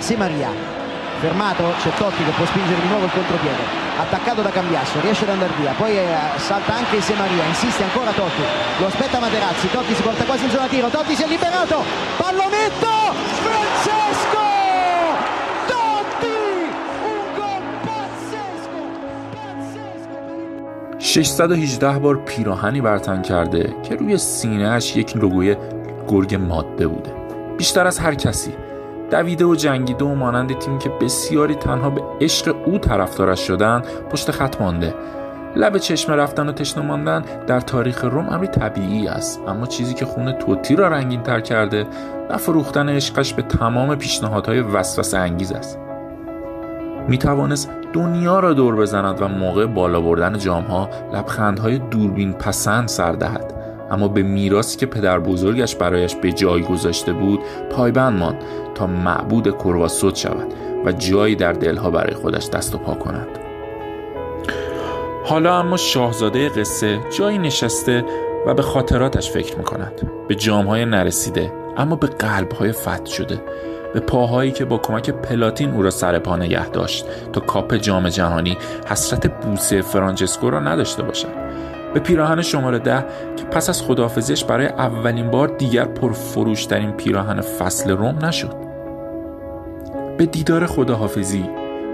Sì Maria, fermato, c'è Totti che può spingere di nuovo il contropiede, attaccato da Cambiasso, riesce ad andare via, poi eh, salta anche Se Maria, insiste ancora Totti, lo aspetta Materazzi, Totti si porta quasi in zona tiro, Totti si è liberato, pallonetto, Francesco! Totti! Un gol pazzesco, pazzesco, 618 بار پیراهنی برتن کرده که روی سینهش یک لوگوی گرگ ماده بوده بیشتر از هر کسی دویده و جنگیده و مانند تیمی که بسیاری تنها به عشق او طرفدارش شدن پشت خط مانده. لب چشمه رفتن و تشنه ماندن در تاریخ روم امری طبیعی است. اما چیزی که خون توتی را رنگین تر کرده نفروختن عشقش به تمام پیشنهادهای وسوسه انگیز است. می توانست دنیا را دور بزند و موقع بالا بردن جامها لبخندهای دوربین پسند سر دهد. اما به میراثی که پدر بزرگش برایش به جای گذاشته بود پایبند ماند. تا معبود کرواسوت شود و جایی در دلها برای خودش دست و پا کند. حالا اما شاهزاده قصه جایی نشسته و به خاطراتش فکر می کند به جامهای نرسیده اما به قلبهای فتح شده. به پاهایی که با کمک پلاتین او را سر پا نگه داشت تا کاپ جام جهانی حسرت بوسه فرانچسکو را نداشته باشد. به پیراهن شماره ده که پس از خداحافظیش برای اولین بار دیگر پرفروشترین پیراهن فصل روم نشد. به دیدار خداحافظی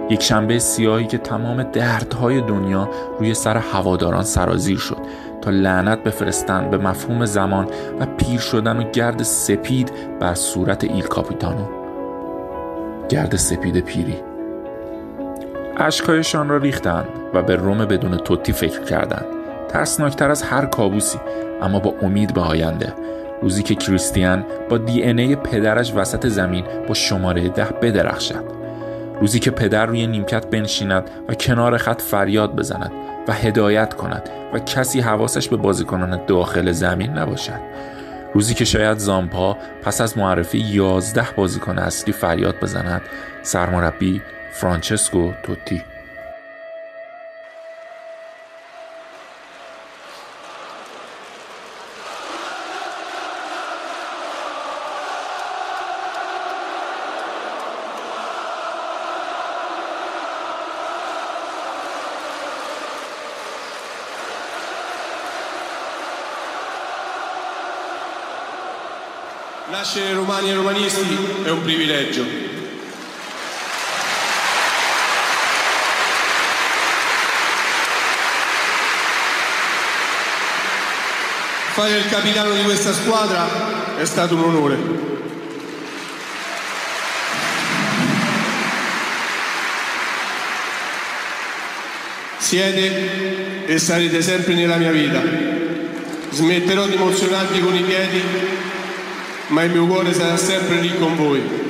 یک شنبه سیاهی که تمام دردهای دنیا روی سر هواداران سرازیر شد تا لعنت بفرستند به مفهوم زمان و پیر شدن و گرد سپید بر صورت ایل کاپیتانو. گرد سپید پیری. اشکهایشان را ریختند و به روم بدون توتی فکر کردند. ترسناکتر از هر کابوسی اما با امید به آینده. روزی که کریستیان با دی ای پدرش وسط زمین با شماره ده بدرخشد. روزی که پدر روی نیمکت بنشیند و کنار خط فریاد بزند و هدایت کند و کسی حواسش به بازیکنان داخل زمین نباشد. روزی که شاید زامپا پس از معرفی یازده بازیکن اصلی فریاد بزند سرمربی فرانچسکو توتی. Romani e romanisti è un privilegio. Fare il capitano di questa squadra è stato un onore. Siete e sarete sempre nella mia vita. Smetterò di emozionarvi con i piedi ma il mio cuore sarà sempre lì con voi.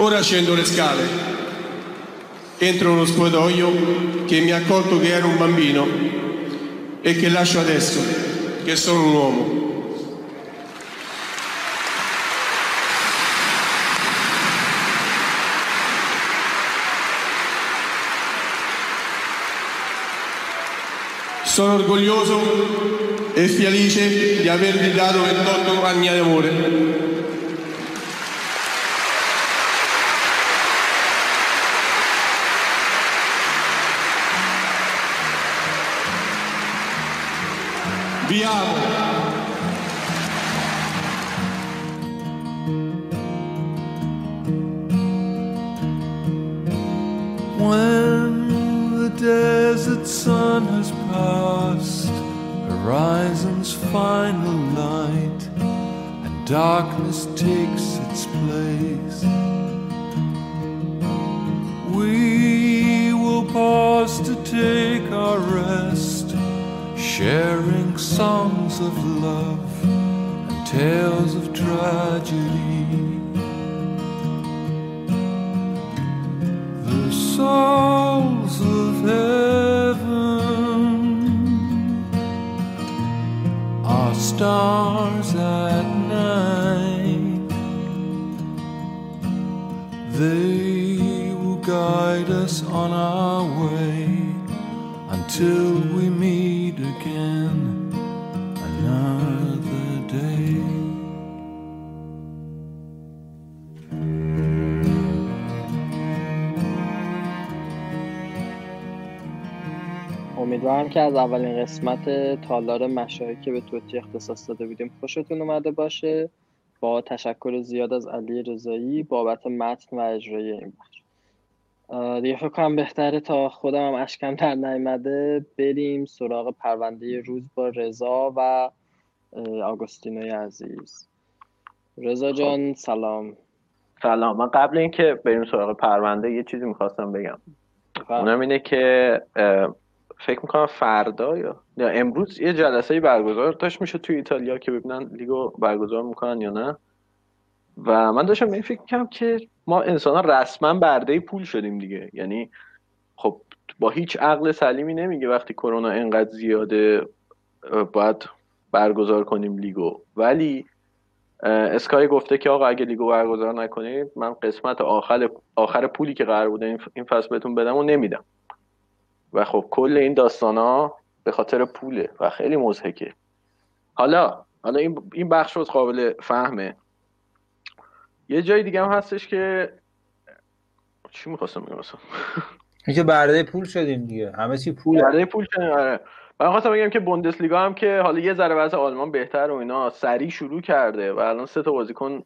Ora scendo le scale, entro nello spogliatoio che mi ha accolto che ero un bambino e che lascio adesso, che sono un uomo. Sono orgoglioso e felice di avervi dato 28 anni di amore. Vi amo. When the desert sun has passed, horizon's final light, and darkness takes its place. We will pause to take our rest, sharing songs of love and tales of tragedy. The souls of heaven stars at night. They will guide us on our way until we meet again امیدوارم که از اولین قسمت تالار مشاهی که به توتی اختصاص داده بودیم خوشتون اومده باشه. با تشکر زیاد از علی رضایی بابت متن و اجرای این بخش. دیگه فکر کنم بهتره تا خودم هم اشکم در نیامده بریم سراغ پرونده روز با رضا و آگوستینوی عزیز. رضا جان سلام. سلام. من قبل اینکه بریم سراغ پرونده یه چیزی می‌خواستم بگم. اونم اینه که فکر می‌کنم فردا یا یا امروز یه جلسه برگزار داشت میشه توی ایتالیا که ببینن لیگو برگزار می‌کنن یا نه. و من داشتم این فکر که ما انسان ها رسما برده پول شدیم دیگه. یعنی خب با هیچ عقل سلیمی نمیگه وقتی کرونا انقدر زیاده باید برگزار کنیم لیگو. ولی اسکای گفته که آقا اگه لیگو برگزار نکنید من قسمت آخر آخر پولی که قرار بوده این فصل بهتون بدم و نمیدم. و خب کل این داستان ها به خاطر پوله و خیلی مزهکه حالا حالا این این بخش رو قابل فهمه. یه جای دیگه هم هستش که چی می‌خواستم بگم مثلا اینکه برده پول شدیم دیگه. همه چی پول. برده پول شدیم آره. من خواستم بگم که بوندسلیگا هم که حالا یه ذره وضع آلمان بهتر و اینا سریع شروع کرده و الان سه تا بازیکن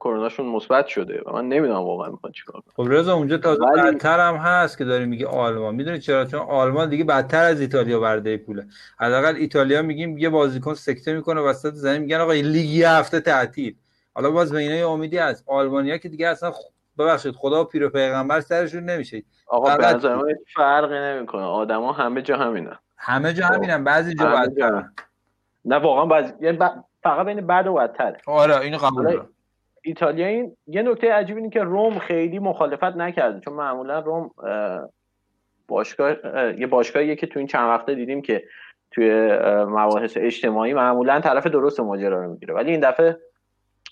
کروناشون مثبت شده و من نمی‌دونم واقعا می‌خوان چیکار کنن. خب رضا اونجا تازه ولی... بدتر هم هست که داری میگی آلمان. می‌دونی چرا؟ چون آلمان دیگه بدتر از ایتالیا برده پوله. حداقل ایتالیا میگیم یه بازیکن سکته می‌کنه وسط زمین میگن آقا لیگ یه هفته تعطیل. حالا باز به اینا امیدی هست. آلمانیا که دیگه اصلا ببخشید خدا و پیر و پیغمبر سرشون نمیشه. آقا به نظر من فرقی نمی‌کنه. آدما همه جا همینن. همه جا همینن. بعضی جا بدتر نه واقعا بعضی یعنی فقط بین بد و بدتر آره اینو قبول ایتالیا این یه نکته عجیب اینه که روم خیلی مخالفت نکرده چون معمولا روم باشگاه یه باشگاهیه که تو این چند وقته دیدیم که توی مباحث اجتماعی معمولا طرف درست ماجرا رو می‌گیره. ولی این دفعه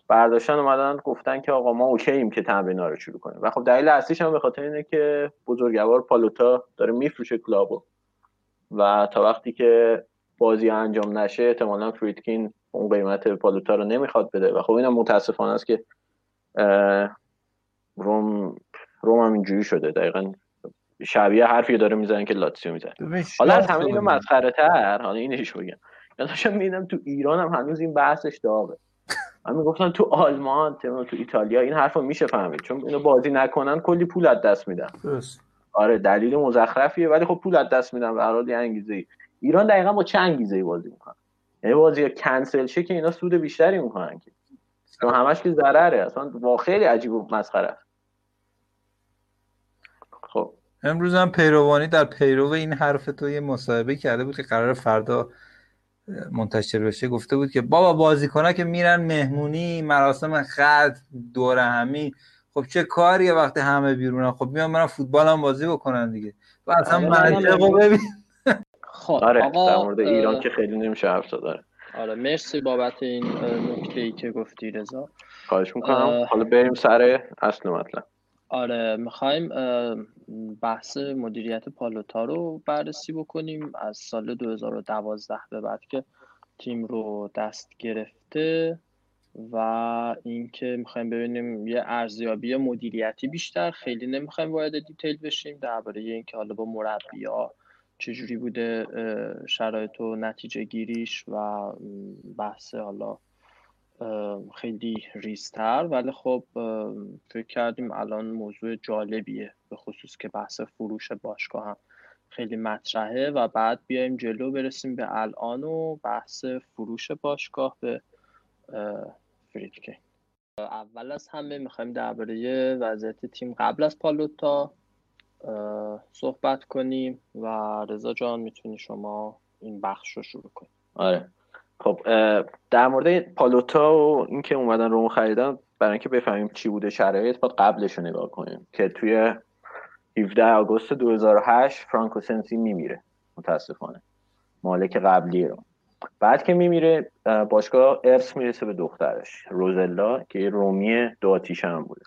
برداشتن اومدن گفتن که آقا ما اوکییم که تمرین‌ها رو شروع کنیم. و خب دلیل اصلیش هم به خاطر اینه که بزرگوار پالوتا داره میفروشه کلابو. و تا وقتی که بازی انجام نشه احتمالا فریدکین اون قیمت پالوتا رو نمی‌خواد بده. و خب اینم متاسفانه است که روم روم هم اینجوری شده. دقیقا شبیه حرفی داره می‌زنن که لاتسیو می‌زنه. حالا از همه اینو مسخره تر حالا اینش بگم یا داشتم می‌بینم تو ایران هم هنوز این بحثش داغه. من می‌گفتم تو آلمان تو ایتالیا این حرفو میشه فهمید. چون اینو بازی نکنن کلی پول از دست میدن. آره دلیل مزخرفیه ولی خب پول از دست میدن به هر انگیزه ایران دقیقا با چه انگیزه بازی می‌کنن یعنی بازی کنسل شه که اینا سود بیشتری می‌کنن که. چون همش که ضرره. اصلا خیلی عجیب و مسخره. خب. امروز هم پیروانی در پیرو این حرف تو یه مصاحبه کرده بود که قرار فردا منتشر بشه. گفته بود که بابا بازیکنها که میرن مهمونی مراسم خط دور همی. خب چه کاریه وقتی همه بیرونن؟ خب میان برن فوتبال هم بازی بکنن دیگه. و اصلا آره، منطقو ببین. خب آره آقا در مورد ایران که خیلی نمیشه حرف داره آره. مرسی بابت این نکته ای که گفتی رضا. خواهش می‌کنم. حالا بریم سر اصل مطلب. آره می‌خوایم بحث مدیریت پالوتا رو بررسی بکنیم. از سال 2012 به بعد که تیم رو دست گرفته و اینکه می‌خوایم ببینیم یه ارزیابی مدیریتی بیشتر. خیلی نمی‌خوایم وارد دیتیل بشیم درباره اینکه حالا با مربی چجوری بوده شرایط و نتیجه گیریش و بحث حالا خیلی ریستر ولی خب فکر کردیم الان موضوع جالبیه به خصوص که بحث فروش باشگاه هم خیلی مطرحه و بعد بیایم جلو برسیم به الان و بحث فروش باشگاه به فریدکین. اول از همه می‌خوایم درباره وضعیت تیم قبل از پالوتا صحبت کنیم و رضا جان می‌تونی شما این بخش رو شروع کنیم آره. خب در مورد پالوتا و اینکه اومدن رومو خریدن برای اینکه بفهمیم چی بوده شرایط باید قبلش رو نگاه کنیم که توی 17 آگوست 2008 فرانکو سنسی میمیره متاسفانه. مالک قبلی رو. بعد که میمیره باشگاه ارث می‌رسه به دخترش روزلا که رومی دو آتیش هم بوده.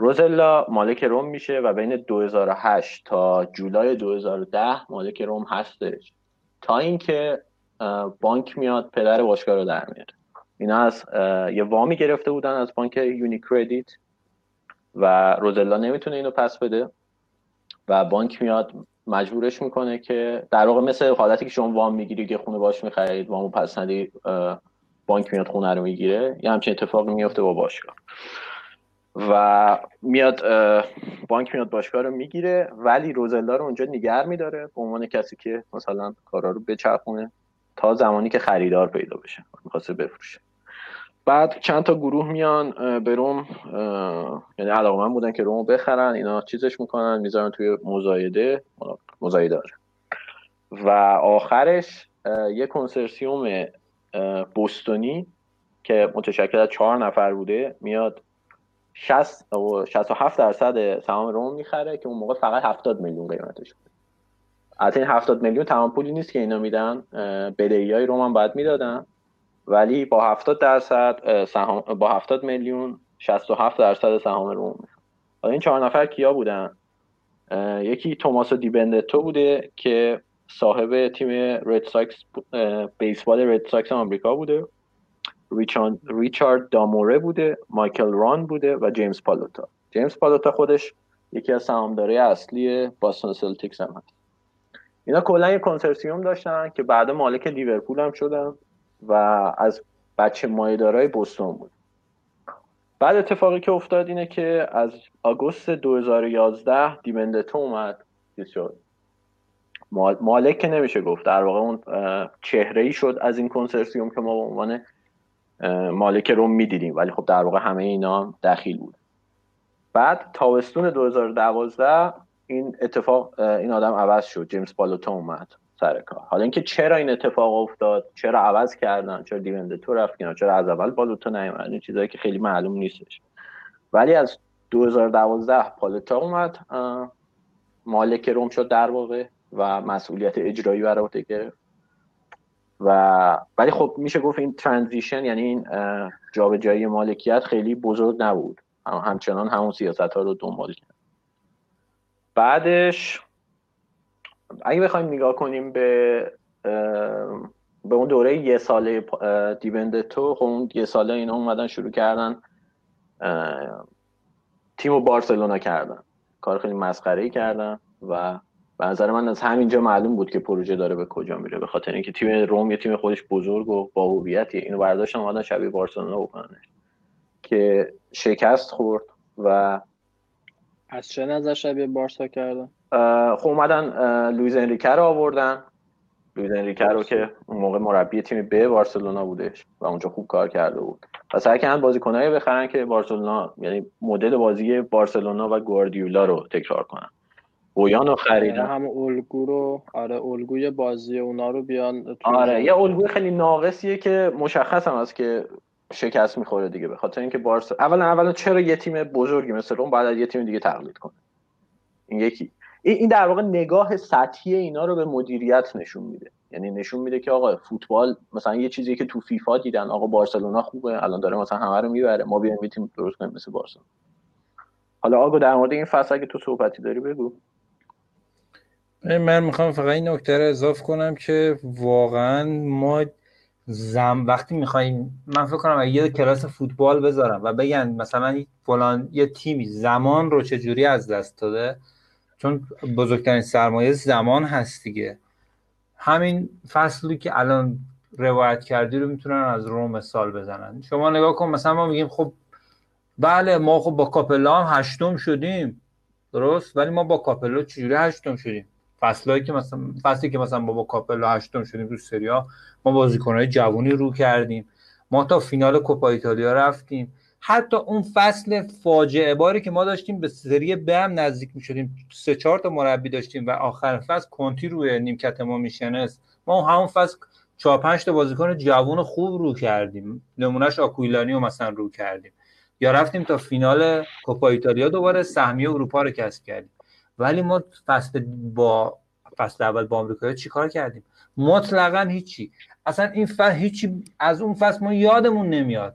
روزلا مالک روم میشه و بین 2008 تا جولای 2010 مالک روم هستش. تا اینکه بانک میاد پدر باشگاه رو در میاره. اینا از یه وامی گرفته بودن از بانک یونی و روزلا نمی‌تونه اینو پس بده و بانک میاد مجبورش می‌کنه که در واقع مثل حالتی که شما وام می‌گیرید یه خونه باش می‌خرید وامو پس ندی بانک میاد خونه رو می‌گیره یه همچین اتفاقی میفته با باشگاه. و میاد بانک میاد باشگاه رو می‌گیره ولی روزلا رو اونجا نگر میداره به عنوان کسی که مثلا کارا رو بچرخونه تا زمانی که خریدار پیدا بشه می‌خواسته بفروشه. بعد چند تا گروه میان به روم یعنی علاقه من بودن که رومو بخرن اینا چیزش می‌کنن می‌ذارن توی مزایده مزایده و آخرش یه کنسرسیوم بوستونی که متشکل از چهار نفر بوده میاد 60 و 67 درصد سهام روم می‌خره که اون موقع فقط 70 میلیون قیمتش بود. البته این 70 میلیون تمام پولی نیست که اینا میدن. بدهی های روم هم باید می‌دادن. ولی با 70 درصد سهام با 70 میلیون 67 درصد سهام روم حالا این چهار نفر کیا بودن؟ یکی توماسو دیبندتو بوده که صاحب تیم رد ساکس بیسبال رد ساکس آمریکا بوده. ریچارد داموره بوده مایکل ران بوده و جیمز پالوتا. جیمز پالوتا خودش یکی از سهامدارای اصلی باستون سلتیکس هم هست. اینا کلا یه کنسرسیوم داشتن که بعد مالک لیورپول هم شدن و از بچه مایه‌دارای بوستون بود. بعد اتفاقی که افتاد اینه که از آگوست 2011 دیمندتو اومد. شد. مالک نمیشه گفت. در واقع اون چهره ای شد از این کنسرسیوم که ما به عنوان مالک رو می‌دیدیم ولی خب در واقع همه اینا دخیل بود. بعد تابستون 2012 این اتفاق این آدم عوض شد. جیمز پالوتو اومد سر کار. حالا اینکه چرا این اتفاق افتاد چرا عوض کردن چرا دیونده تو رفت چرا از اول بالوتو نیومد این چیزایی که خیلی معلوم نیستش. ولی از 2012 پالوتا اومد مالک روم شد در واقع و مسئولیت اجرایی بر عهده و ولی خب میشه گفت این ترانزیشن یعنی این جابجایی مالکیت خیلی بزرگ نبود. همچنان همون سیاست ها رو دنبال کرد. بعدش اگه بخوایم نگاه کنیم به به اون دوره یه ساله دیوندتو خب اون یه ساله اینا اومدن شروع کردن تیم و بارسلونا کردن. کار خیلی مسخره کردن و به نظر من از همینجا معلوم بود که پروژه داره به کجا میره به خاطر اینکه تیم روم یه تیم خودش بزرگ و با هویتیه. اینو برداشتن اومدن شبیه بارسلونا بکنن که شکست خورد و از چه نظر شبیه بارسا کردن؟ خب اومدن لویز انریکه رو آوردن. لویز انریکه رو که اون موقع مربی تیم ب بارسلونا بودش و اونجا خوب کار کرده بود. و سعی کردن بازیکنایی بخرن که بارسلونا یعنی مدل بازی بارسلونا و گواردیولا رو تکرار کنن. بویان رو خریدن. هم الگو رو آره الگوی بازی اونا رو بیان آره یه الگوی خیلی ناقصیه که مشخص هم است که شکست می‌خوره دیگه به خاطر اینکه بارسا اولا اولا چرا یه تیم بزرگی مثل بعد از یه تیم دیگه تقلید کنه؟ این یکی. این در واقع نگاه سطحی اینا رو به مدیریت نشون میده. یعنی نشون میده که آقا فوتبال مثلا یه چیزی که تو فیفا دیدن آقا بارسلونا خوبه الان داره مثلا همه رو می‌بره ما بیایم تیم درست کنیم مثل بارسلونا. حالا آقا در مورد این فصل اگه تو صحبتی داری بگو. من می‌خوام فقط این نکته رو اضافه کنم که واقعا ما زم وقتی می‌خوایم من فکر کنم یه کلاس فوتبال بذارم و بگن مثلا فلان یه تیمی زمان رو چجوری از دست داده؟ چون بزرگترین سرمایه زمان هست دیگه. همین فصلی که الان روایت کردی رو می‌تونن از روم مثال بزنن. شما نگاه کن مثلا ما میگیم خب بله ما خب با کاپلا هم هشتم شدیم. درست؟ ولی ما با کاپلا چجوری هشتم شدیم؟ فصلی که مثلا فصلی که مثلا با کاپلا هشتم شدیم تو سریا ما بازیکنهای جوونی رو کردیم. ما تا فینال کوپا ایتالیا رفتیم. حتی اون فصل فاجعه باری که ما داشتیم به سری ب هم نزدیک می شدیم سه چهار تا مربی داشتیم و آخر فصل کنتی روی نیمکت ما میشنست. ما همون فصل چهار پنج تا بازیکن جوون خوب رو کردیم. نمونهش آکویلانی رو مثلا رو کردیم. یا رفتیم تا فینال کوپا ایتالیا دوباره سهمیه اروپا رو کسب کردیم. ولی ما فصل با فصل اول با آمریکا چیکار کردیم؟ مطلقا هیچی. اصلا این فصل هیچی از اون فصل ما یادمون نمیاد.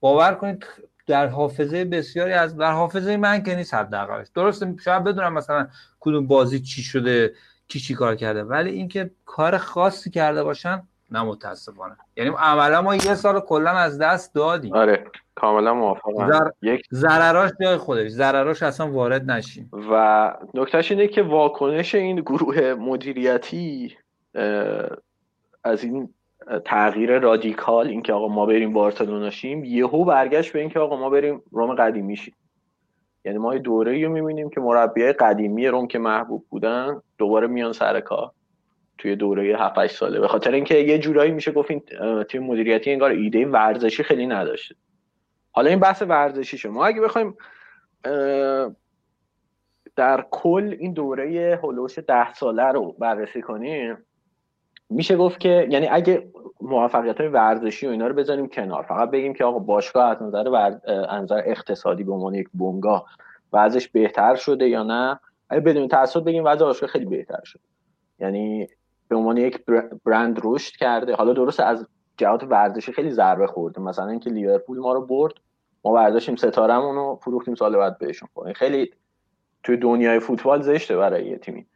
باور کنید در حافظه بسیاری از در حافظه من که نیست حداقلش. درسته شاید بدونم مثلا کدوم بازی چی شده کی چی کار کرده ولی اینکه کار خاصی کرده باشن نه متاسفانه. یعنی عملا ما یه سال کلا از دست دادیم. آره. کاملا موافقم. زر... یک ضرراش جای خودش. ضرراش اصلا وارد نشیم. و نکتهش اینه که واکنش این گروه مدیریتی از این تغییر رادیکال اینکه آقا ما بریم بارسلونا شیم یهو برگشت به اینکه آقا ما بریم روم قدیمی شیم. یعنی ما یه دوره رو می‌بینیم که مربیای قدیمی روم که محبوب بودن دوباره میان سر کار توی دوره 7 8 ساله. به خاطر اینکه یه جورایی میشه گفت این تیم مدیریتی انگار ایده ورزشی خیلی نداشته. حالا این بحث ورزشیشه ما اگه بخوایم در کل این دوره هلوش ده ساله رو بررسی کنیم میشه گفت که یعنی اگه موفقیت های ورزشی و اینا رو بذاریم کنار فقط بگیم که آقا باشگاه از نظر نظر اقتصادی به عنوان یک بنگاه وضعش بهتر شده یا نه؟ اگه بدون تعصب بگیم وضع باشگاه خیلی بهتر شده. یعنی به عنوان یک برند رشد کرده. حالا درست از جهات ورزشی خیلی ضربه خورده مثلا اینکه لیورپول ما رو برد ما برداشتیم ستارمون رو فروختیم سال بعد بهشون. خورد خیلی توی دنیای فوتبال زشته برای یه تیمی.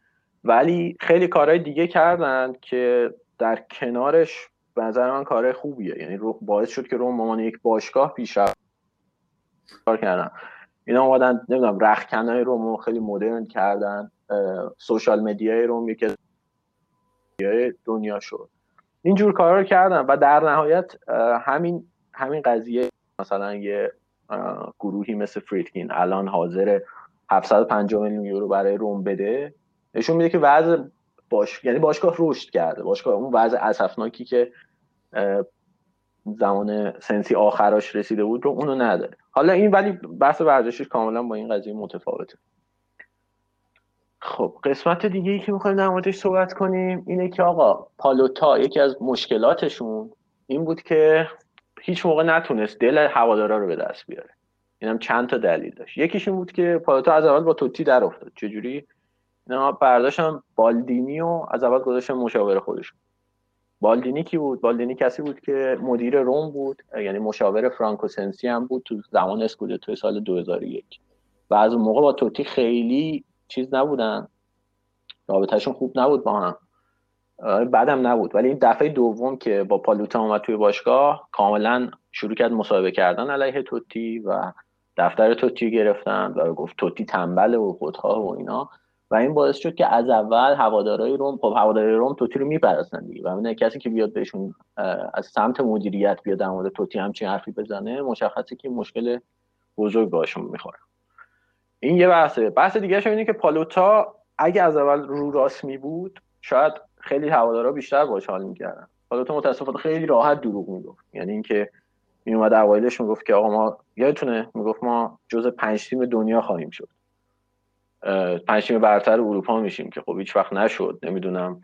ولی خیلی کارهای دیگه کردن که در کنارش به نظر من کارهای خوبیه. یعنی باعث شد که روم عنوان یک باشگاه پیشرفت کار کردن. اینا اومدن نمی‌دونم رخکنای رومو خیلی مدرن کردن. سوشال مدیای روم یکی دنیا شد. اینجور کارا رو کردن و در نهایت همین همین قضیه مثلا یه گروهی مثل فریدکین الان حاضر 750 میلیون یورو برای روم بده نشون میده که وضع باش یعنی باشگاه رشد کرده. باشگاه اون وضع اسفناکی که زمان سنسی آخراش رسیده بود رو اونو نداره. حالا این ولی بحث ورزشش کاملا با این قضیه متفاوته. خب قسمت دیگه ای که می‌خوایم در موردش صحبت کنیم اینه که آقا پالوتا یکی از مشکلاتشون این بود که هیچ موقع نتونست دل هوادارا رو به دست بیاره. اینم چند تا دلیل داشت. یکیش این بود که پالوتا از اول با توتی در افتاد. چجوری؟ اینا برداشتن بالدینی و از اول گذاشتن مشاور خودشون بالدینی کی بود؟ بالدینی کسی بود که مدیر روم بود یعنی مشاور فرانکو سنسی هم بود تو زمان اسکودتو سال 2001 و از اون موقع با توتی خیلی چیز نبودن. رابطهشون خوب نبود با هم. بعدم نبود. ولی این دفعه دوم که با پالوتا اومد توی باشگاه کاملا شروع کرد مصاحبه کردن علیه توتی و دفتر توتی گرفتن و گفت توتی تنبل و خودخواه و اینا. و این باعث شد که از اول هوادارهای روم خب هوادارهای روم توتی رو میپرستن دیگه. و کسی که بیاد بهشون از سمت مدیریت بیاد در مورد توتی همچین حرفی بزنه مشخصه که مشکل بزرگ باشون می‌خوره. این یه بحثه. بحث دیگه اینه که پالوتا اگه از اول رو راست می بود شاید خیلی هوادارا بیشتر باش حال می‌کردن. پالوتا متاسفانه خیلی راحت دروغ می‌گفت. یعنی اینکه می اومد اوایلش می‌گفت که آقا ما یادتونه؟ می‌گفت ما جز پنج تیم دنیا خواهیم شد. پنج تیم برتر اروپا میشیم که خب هیچ وقت نشد. نمی‌دونم.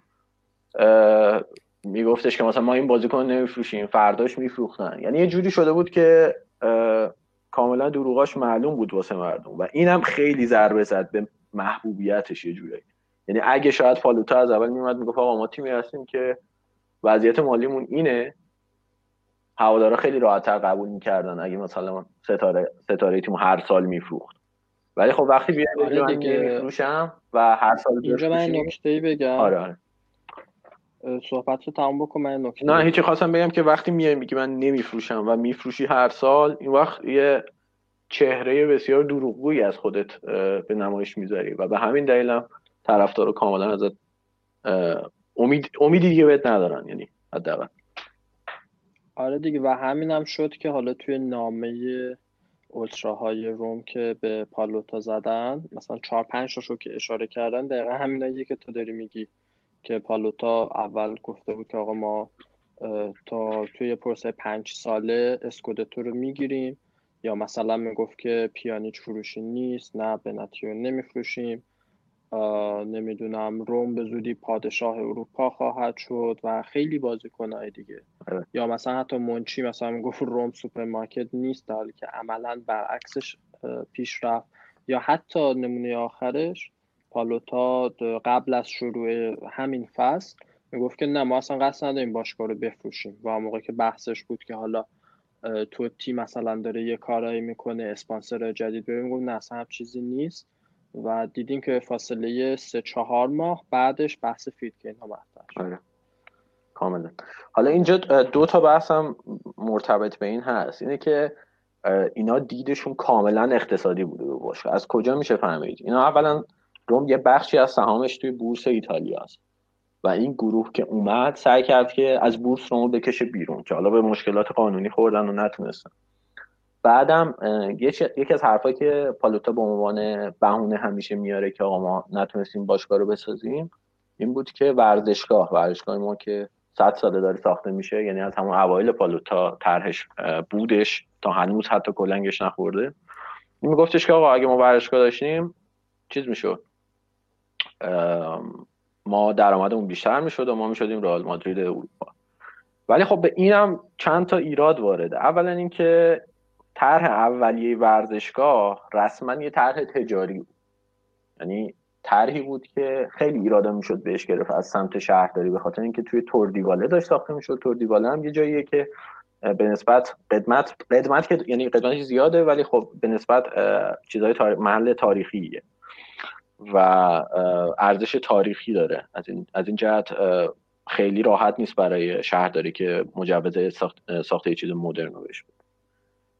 میگفتش که مثلا ما این بازیکن نمیفروشیم. فرداش میفروختن. یعنی یه جوری شده بود که کاملا دروغاش معلوم بود واسه مردم. و اینم خیلی ضربه زد به محبوبیتش یه جوری یعنی اگه شاید فالوتا از اول میومد می‌گفت آقا ما تیمی هستیم که وضعیت مالیمون اینه هوادارا خیلی راحتتر قبول می‌کردن اگه مثلا ستاره ستاره تیم هر سال میفروخت. ولی خب وقتی بیاد آره میفروشم و هر سال اینجا من نکته بگم. آره آره. صحبت رو تمام بکن من نکته نه هیچی خواستم بگم که وقتی میای میگی من نمیفروشم و میفروشی هر سال این وقت یه چهره بسیار دروغگویی از خودت به نمایش می‌ذاری و به همین دلیلم طرفدار رو کاملا ازت امید امیدی دیگه بهت ندارن یعنی حداقل. آره دیگه و همین هم شد که حالا توی نامه های روم که به پالوتا زدن مثلا چهار پنج رو که اشاره کردن دقیقا همینایی که تو داری میگی. که پالوتا اول گفته بود که آقا ما تا توی پروسه پنج ساله اسکودتو رو می‌گیریم یا مثلا می‌گفت که پیانیچ فروشی نیست نه به نتیو نمیفروشیم. نمی‌دونم روم به زودی پادشاه اروپا خواهد شد و خیلی بازیکنهای دیگه. آره. یا مثلا حتی مونچی مثلا می‌گفت روم سوپرمارکت نیست در حالی که عملا برعکسش پیش رفت. یا حتی نمونه آخرش پالوتا قبل از شروع همین فصل می‌گفت که نه ما اصلا قصد نداریم باشگاه رو بفروشیم. و موقع که بحثش بود که حالا توتی مثلا داره یه کارایی می‌کنه اسپانسر جدید ببین گفت نه اصلا هم چیزی نیست. و دیدیم که فاصله سه چهار ماه بعدش بحث فیدکین ها مطرح آره. کاملا. حالا اینجا دو تا بحث مرتبط به این هست. اینه که اینا دیدشون کاملا اقتصادی بوده باشه از کجا میشه فهمید؟ اینا اولا روم یه بخشی از سهامش توی بورس ایتالیا است و این گروه که اومد سعی کرد که از بورس رو بکشه بیرون که حالا به مشکلات قانونی خوردن و نتونستن. بعدم یکی از حرفایی که پالوتا به عنوان بهونه همیشه میاره که آقا ما نتونستیم باشگاه رو بسازیم این بود که ورزشگاه. ورزشگاه ما که صد ساله داره ساخته میشه یعنی از همون اوایل پالوتا طرحش بودش. تا هنوز حتی کلنگش نخورده. این میگفتش که آقا اگه ما ورزشگاه داشتیم چیز می‌شد؟ ما درآمدمون بیشتر می‌شد و ما می‌شدیم رئال مادرید اروپا. ولی خب به اینم چند تا ایراد وارده. اولا اینکه طرح اولیه ورزشگاه رسما یه طرح تجاری بود. یعنی طرحی بود که خیلی ایرادا می‌شد بهش گرفت. از سمت شهرداری به خاطر اینکه توی توردیواله داشت ساخته می‌شد. توردیواله هم یه جاییه که به نسبت قدمت قدمت که یعنی قدمتش زیاده ولی خب به نسبت چیزهای محل تاریخیه. و ارزش تاریخی داره. از این از این جهت خیلی راحت نیست برای شهرداری که مجوز ساخت ساخته چیز مدرن رو بشه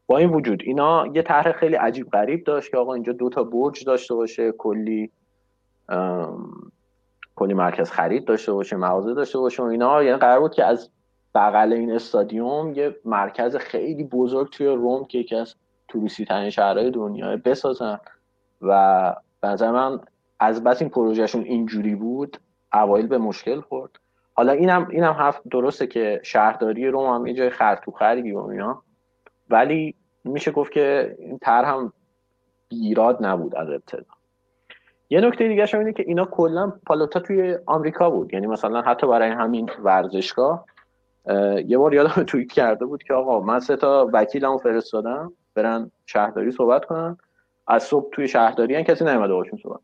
با این وجود اینا یه طرح خیلی عجیب غریب داشت که آقا اینجا دو تا برج داشته باشه کلی کلی مرکز خرید داشته باشه مغازه داشته باشه و اینا. یعنی قرار بود که از بغل این استادیوم یه مرکز خیلی بزرگ توی روم که یکی از توریستی ترین شهرهای دنیا بسازن. و به نظر من از بس این پروژهشون اینجوری بود اوایل به مشکل خورد. حالا اینم اینم حرف درسته که شهرداری روم هم یه جای خرطوخری و اینا. ولی میشه گفت که این طرح هم بیراد نبود از ابتدا. یه نکته دیگه اینه که اینا کلا پالوتا توی آمریکا بود. یعنی مثلا حتی برای همین ورزشگاه یه بار یادم توییت کرده بود که آقا من سه تا وکیلمو فرستادم برن شهرداری صحبت کنن. از صبح توی شهرداری هم کسی نیومده باشون صحبت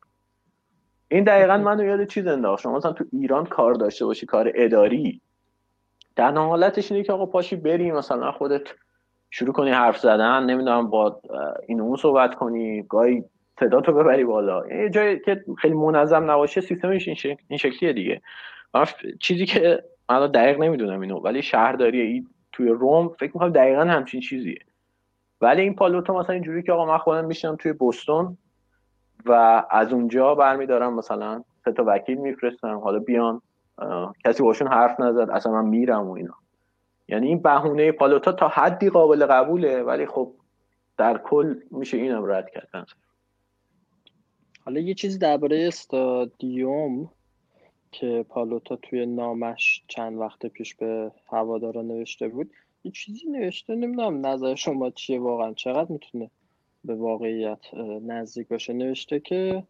این دقیقا منو یاد چیز انداخت. شما مثلا تو ایران کار داشته باشی کار اداری در حالتش اینه که آقا پاشی بری مثلا خودت شروع کنی حرف زدن نمی‌دونم با این اون صحبت کنی گاهی صدا تو ببری بالا. یه جایی که خیلی منظم نباشه سیستمش این, این شکلیه دیگه. چیزی که من دقیق نمی‌دونم اینو ولی شهرداری این توی روم فکر می‌کنم دقیقا همچین چیزیه. ولی این پالوتا مثلا اینجوری که آقا من خودم میشم توی بوستون و از اونجا برمیدارم مثلا سه تا وکیل میفرستم. حالا بیان کسی باشون حرف نزد اصلا من میرم و اینا. یعنی این بهونه پالوتا تا حدی قابل قبوله ولی خب در کل میشه اینم رد کردن حالا یه چیزی درباره استادیوم که پالوتا توی نامش چند وقت پیش به هوادارا نوشته بود. یه چیزی نوشته نمی‌دونم نظر شما چیه واقعا. چقدر می‌تونه به واقعیت نزدیک باشه. نوشته که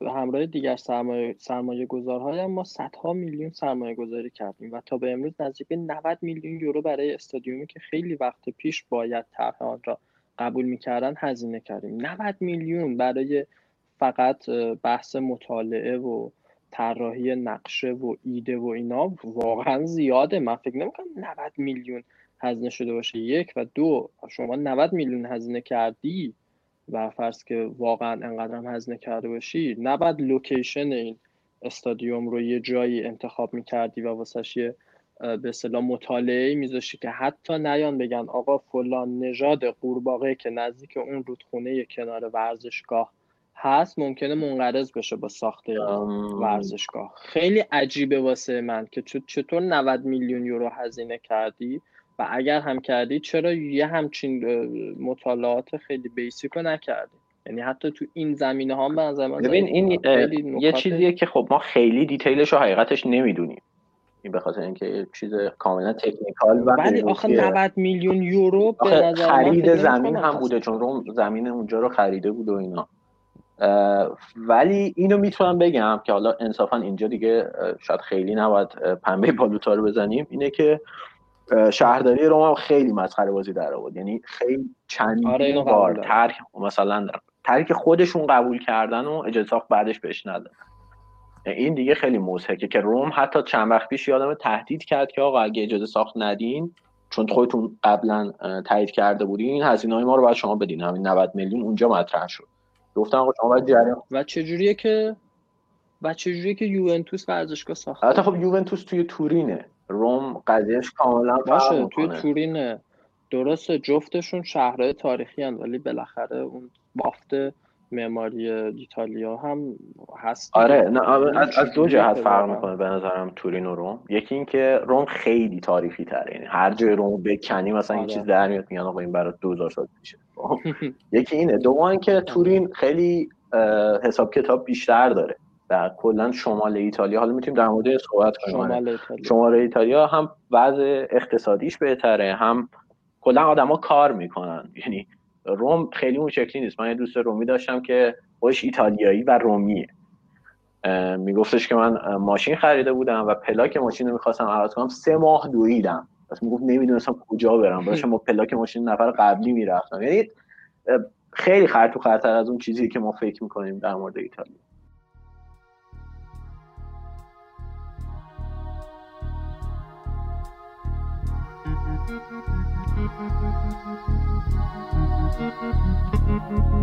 همراه دیگر سرمایه, سرمایه گذارهای ما صدها میلیون سرمایه گذاری کردیم و تا به امروز نزدیک 90 میلیون یورو برای استادیومی که خیلی وقت پیش باید طرح آن را قبول می‌کردن هزینه کردیم. 90 میلیون برای فقط بحث مطالعه و طراحی نقشه و ایده و اینا واقعا زیاده. من فکر نمی‌کنم 90 میلیون هزینه شده باشه یک و دو. شما 90 میلیون هزینه کردی و فرض که واقعا انقدر هم هزینه کرده باشی نباید لوکیشن این استادیوم رو یه جایی انتخاب می‌کردی و واسش یه به اصطلاح مطالعه میذاشتی که حتی نیان بگن آقا فلان نژاد قورباغه که نزدیک اون رودخونه کنار ورزشگاه هست ممکنه منقرض بشه با ساخته ورزشگاه. خیلی عجیبه واسه من که چطور 90 میلیون یورو هزینه کردی؟ و اگر هم کردی چرا یه همچین مطالعات خیلی بیسیک رو نکردی؟ یعنی حتی تو این زمینه ها به نظر من ببین این یه چیزیه که خب ما خیلی دیتیلش رو حقیقتش نمی‌دونیم. این به خاطر اینکه چیز کاملا تکنیکال و ولی آخه 90 میلیون یورو به نظر خرید زمین هم بوده چون روم زمین اونجا رو خریده بود و اینا. ولی اینو می‌تونم بگم که حالا انصافا اینجا دیگه شاید خیلی نباید پنبه بالوتا رو بزنیم اینه که شهرداری روم هم خیلی مسخره بازی در آورد. یعنی خیلی چند آره بار ترک مثلا ترک خودشون قبول کردن و اجازه ساخت بعدش بهش ندادن. این دیگه خیلی موسیقی که روم حتی چند وقت پیش یادم تهدید کرد که آقا اگه اجازه ساخت ندین چون خودتون قبلا تایید کرده بودین هزینه های ما رو باید شما بدین. همین 90 میلیون اونجا مطرح شد. گفتم آقا شما باید و چجوریه که و چجوریه که یوونتوس ورزشگاه ساخته؟ البته خب یوونتوس توی تورینه. روم قضیهش کاملا باشه توی تورینه درسته جفتشون شهرهای تاریخی هن ولی بالاخره اون بافت معماری ایتالیا هم هست. آره نه از, از دو جهت فرق می‌کنه به نظرم تورین و روم. یکی اینکه روم خیلی تاریخی تره یعنی هر جای روم بکنی مثلا این آره. چیز در میاد میگن آقا این برای 2000 سال میشه یکی اینه. دوم که تورین خیلی حساب کتاب بیشتر داره. و کلا شمال ایتالیا. حالا می‌تونیم در مورد صحبت کنیم. شمال ایتالیا. شمال ایتالیا هم وضع اقتصادیش بهتره هم کلا آدما کار می‌کنن. یعنی روم خیلی اون شکلی نیست. من یه دوست رومی داشتم که خوش ایتالیایی و رومیه. میگفتش که من ماشین خریده بودم و پلاک ماشین رو می‌خواستم عوض کنم. سه ماه دویدم. پس می‌گفت نمی‌دونستم کجا برم. داشتم با پلاک ماشین نفر قبلی می‌رفتم. یعنی خیلی خرط و خرتر از اون چیزی که ما فکر می‌کنیم در مورد ایتالیا. Thank you.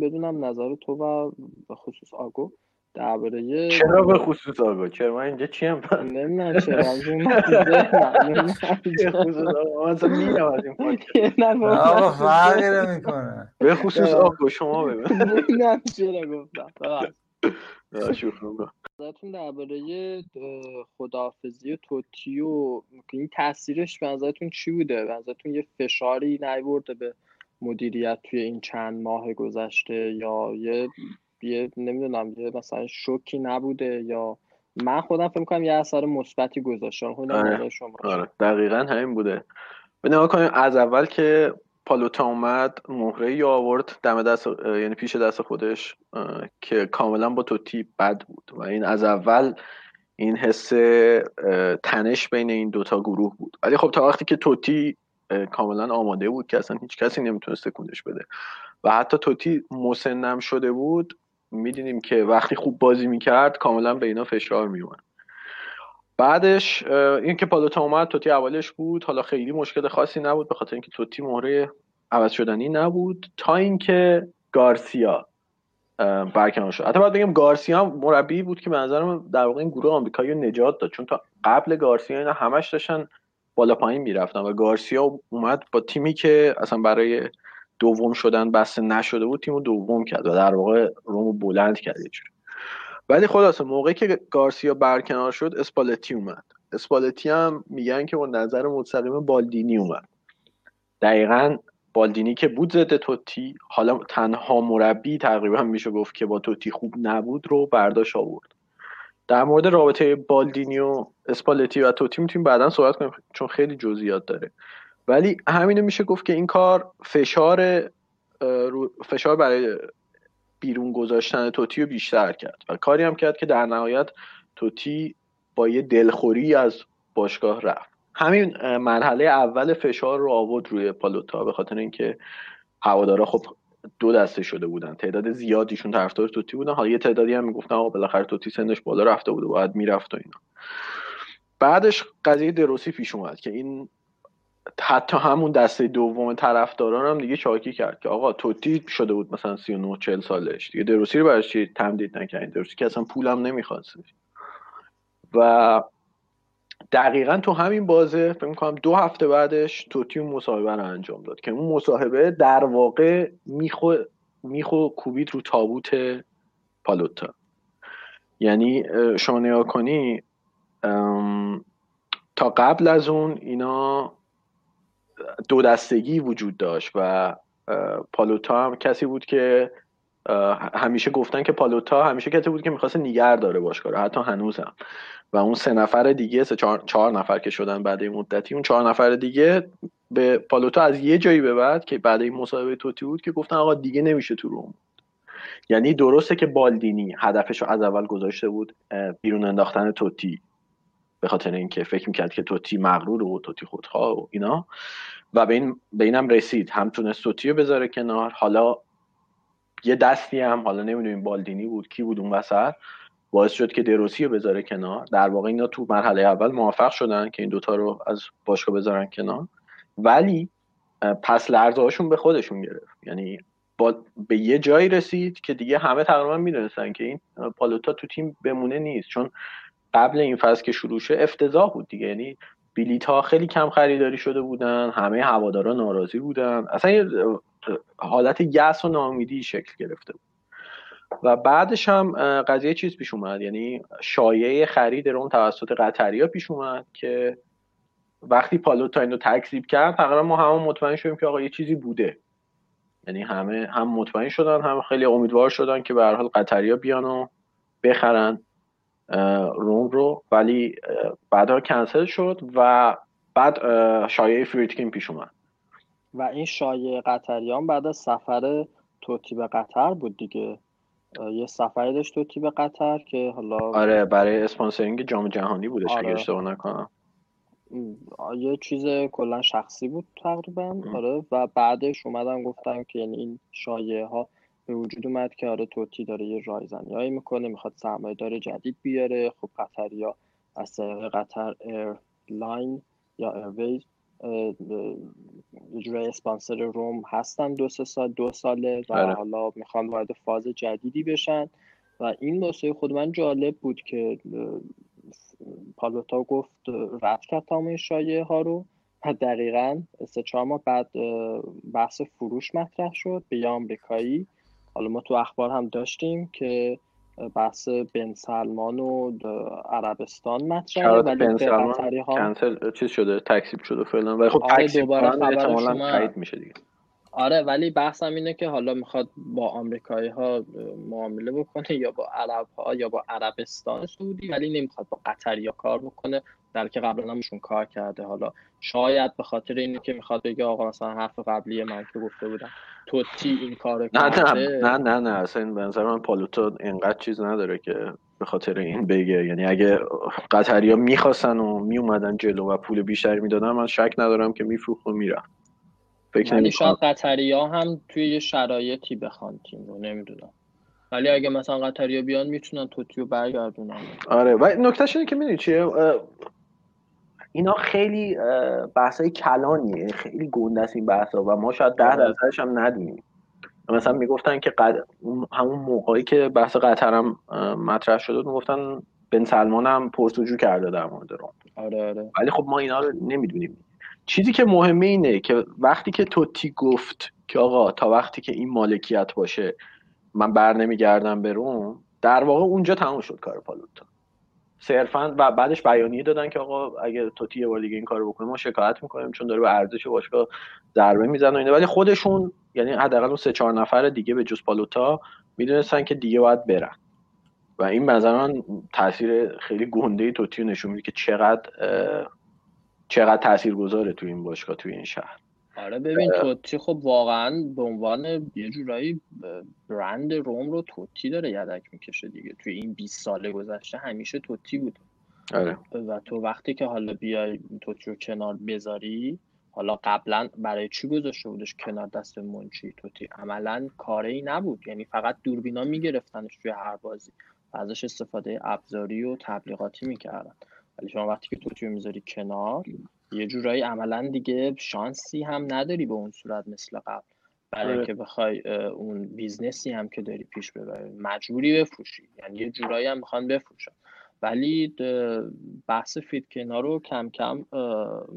بدونم نظر تو و به خصوص آگو درباره چرا به خصوص آگو؟ چرا من اینجا چیم نمی‌دونم چرا آقا فرقی نمی‌کنه. به خصوص آگو شما بگو نمی‌دونم چرا گفتم نظرتون درباره خداحافظی و این تاثیرش به نظرتون چی بوده؟ به نظرتون یه فشاری نیورده به مدیریت توی این چند ماه گذشته یا یه یه نمی‌دونم یه مثلا شوکی نبوده یا من خودم فکر می‌کنم یه اثر مثبتی گذاشته آره. شما. آره. دقیقا همین بوده. به کنیم از اول که پالوتا اومد مهره یا آورد دم دست یعنی پیش دست خودش که کاملا با توتی بد بود. و این از اول این حس تنش بین این دوتا گروه بود. ولی خب تا وقتی که توتی کاملا آماده بود که اصلا هیچ کسی نمی‌تونست تکونش بده. و حتی توتی مسنم شده بود می‌دیدیم که وقتی خوب بازی می‌کرد کاملا به اینا فشار میومد بعدش اینکه پالوتا اومد توتی اولش بود. حالا خیلی مشکل خاصی نبود به خاطر اینکه توتی مهره عوض شدنی نبود. تا اینکه گارسیا برکنار شد. حتی باید بگم گارسیا مربی بود که به نظرم در واقع این گروه آمریکایی نجات داد. چون تا قبل گارسیا اینا همش داشتن بالا پایین می‌رفتن و گارسیا اومد با تیمی که اصلا برای دوم شدن بسته نشده بود تیمو دوم کرد و در واقع رومو بلند کرد ولی خلاصه موقعی که گارسیا برکنار شد اسپالتی اومد. اسپالتی هم میگن که با نظر مستقیم بالدینی اومد. دقیقا بالدینی که بود زده توتی حالا تنها مربی تقریبا میشه گفت که با توتی خوب نبود رو برداشت آورد. در مورد رابطه بالدینی و اسپالتی و توتی می‌تونیم بعدا صحبت کنیم چون خیلی جزئیات داره. ولی همینو میشه گفت که این کار فشار فشار برای بیرون گذاشتن توتی رو بیشتر کرد. و کاری هم کرد که در نهایت توتی با یه دلخوری از باشگاه رفت. همین مرحله اول فشار رو آورد روی پالوتا به خاطر اینکه هوادارا خب دو دسته شده بودن. تعداد زیادیشون طرفدار توتی بودن. حالا یه تعدادی هم می‌گفتن آقا بالاخره توتی سنش بالا رفته بود و باید می‌رفت و اینا. بعدش قضیه دروسی پیش اومد که این حتی همون دسته دوم طرفداران هم دیگه شاکی کرد که آقا توتی شده بود مثلا 39 40 سالش. دیگه دروسی رو برای چی تمدید نکردین؟ دروسی که اصلا پولم نمی‌خواست. و دقیقا تو همین بازه فکر می‌کنم دو هفته بعدش توتی اون مصاحبه رو انجام داد که اون مصاحبه در واقع میخو میخو کوبید رو تابوت پالوتا. یعنی شما نگاه کنی تا قبل از اون اینا دو دستگی وجود داشت و پالوتا هم کسی بود که همیشه گفتن که پالوتا همیشه کسی بود که می‌خواست نیگر داره باشگاه حتی هنوزم. و اون سه نفر دیگه سه چهار, چهار نفر که شدن بعد این مدتی اون چهار نفر دیگه به پالوتا از یه جایی به بعد که بعد این مصاحبه توتی بود که گفتن آقا دیگه نمیشه تو روم. یعنی درسته که بالدینی هدفش رو از اول گذاشته بود بیرون انداختن توتی. به خاطر اینکه فکر می‌کرد که توتی مغرور و توتی خودخواه و اینا. و به, این به اینم رسید. هم تونست توتی رو بذاره کنار. حالا یه دستی هم حالا نمی‌دونیم بالدینی بود کی بود اون وسط. باعث شد که دروسی رو بذاره کنار. در واقع اینا تو مرحله اول موفق شدن که این دوتا رو از باشگاه بذارن کنار. ولی پس لرزه هاشون به خودشون گرفت. یعنی با به یه جایی رسید که دیگه همه تقریبا می‌دونستن که این پالوتا تو تیم بمونه نیست. چون قبل این فصل که شروع شه افتضاح بود دیگه. یعنی بلیت ها خیلی کم خریداری شده بودن همه هوادارا ناراضی بودن. اصلا یه حالت یأس و ناامیدی شکل گرفته بود. و بعدش هم قضیه چیز پیش اومد. یعنی شایعه خرید روم توسط قطریا پیش اومد که وقتی پالوتا اینو تکذیب کرد تقریبا ما همون مطمئن شدیم که آقا یه چیزی بوده. یعنی همه هم مطمئن شدن هم خیلی امیدوار شدن که به هر حال قطریا بیان و بخرن روم رو. ولی بعدها کنسل شد و بعد شایعه فریتکین پیش اومد. و این شایعه قطریان بعد از سفر توتی به قطر بود دیگه. یه سفری داشت توتی به قطر که حالا آره برای sponsoring جام جهانی بودش آره. اگه اشتباه نکنم. یه چیز کلا شخصی بود تقریبا آره و بعدش اومدن گفتن که یعنی این شایعه ها به وجود اومد که آره توتی داره یه رایزنیایی می‌کنه می‌خواد سرمایه داره جدید بیاره. خب قطریا از طریق قطر airline یا airways اجرای اسپانسر روم هستن دو سه سال دو ساله و بله. حالا می‌خوان وارد فاز جدیدی بشن. و این واسه خود من جالب بود که پالوتا گفت رد کرد تمام این شایعه ها رو. و دقیقا سه چهار ماه بعد بحث فروش مطرح شد به یه آمریکایی. حالا ما تو اخبار هم داشتیم که بحث بن سلمان و عربستان مطرحه ولی بن سلمان کنسل چیز شده تکسیب شده فعلا. ولی خب آره دوباره خبر میشه دیگه. آره ولی بحثم اینه که حالا می‌خواد با آمریکایی ها معامله بکنه یا با عرب ها یا با عربستان سعودی ولی نمی‌خواد با قطری کار بکنه. در که قبلا همشون کار کرده. حالا شاید به خاطر اینه که می‌خواد بگه آقا مثلا حرف قبلی من که گفته بودم. توتی این کار نه نه نه نه نه اصلا این بنظر من پالوتا اینقدر چیز نداره که به خاطر این بگه. یعنی اگه قطری ها می‌خواستن و میومدن جلو و پول بیشتری می‌دادن من شک ندارم که میفروخت و می‌رفت. فکر یعنی شاید قطری ها هم توی یه شرایطی بخوان تیم رو نمی‌دونم. ولی اگه مثلا قطری بیان می‌تونن توتیو برگردونن. آره و نکتهش اینه که می‌دونی چیه؟ اینا خیلی های کلانیه خیلی گنده است این ها و ما شاید ده آره. درصدش هم ندونیم. مثلا می‌گفتن که قد... همون موقعی که بحث قطر هم مطرح شده می‌گفتن بن سلمان هم پرسجو کرده در مورد روم آره آره. ولی خب ما اینا رو نمی‌دونیم. چیزی که مهمه اینه که وقتی که توتی گفت که آقا تا وقتی که این مالکیت باشه من بر نمیگردم به روم در واقع اونجا تموم شد کار پالوتا. صرفا و بعدش بیانیه دادن که آقا اگه توتی یه بار دیگه این کارو بکنه ما شکایت می‌کنیم چون داره به ارزش باشگاه ضربه می‌زنه اینه ولی خودشون یعنی حداقل اون سه چهار نفر دیگه به جز پالوتا می‌دونستن که دیگه باید برن. و این مثلا تاثیر خیلی گنده توتی نشون میده که چقدر چقدر تاثیرگذاره تو این باشگاه توی این شهر. آره ببین توتی خب واقعا به عنوان یه جورایی برند روم رو توتی داره یدک می‌کشه دیگه. توی این 20 ساله گذشته همیشه توتی بود. آره. و تو وقتی که حالا بیای توتی رو کنار بذاری حالا قبلا برای چی گذاشته بودش کنار دست منچی؟ توتی عملا کاری نبود. یعنی فقط دوربینا میگرفتنش توی هر بازی و ازش استفاده ابزاری و تبلیغاتی می‌کردن. ولی شما وقتی که توتی رو می‌ذاری کنار یه جورایی عملا دیگه شانسی هم نداری به اون صورت مثل قبل. برای آره. اینکه بخوای اون business ی هم که داری پیش ببری مجبوری بفروشی. یعنی یه جورایی هم می‌خوان بفروشن. ولی بحث فریدکین رو کم کم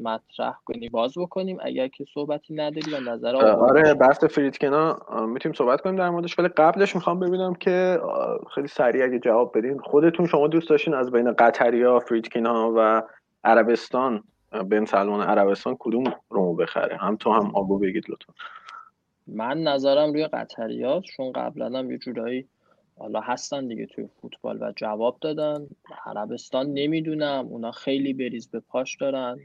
مطرح کنی. باز بکنیم اگر که صحبتی نداری و نظر آره بحث فریدکین می‌تونیم صحبت کنیم در موردش. ولی قبلش می‌خوام ببینم که خیلی سریع اگه جواب بدین. خودتون شما دوست داشتین از بین قطریا ها و عربستان بن سلمان عربستان کدوم رومو بخره؟ هم تو هم آبو بگید لطفا. من نظرم روی قطریات چون قبلا هم یه جورایی حالا هستن دیگه توی فوتبال و جواب دادن. عربستان نمی‌دونم اونا خیلی بریز به پاش دارن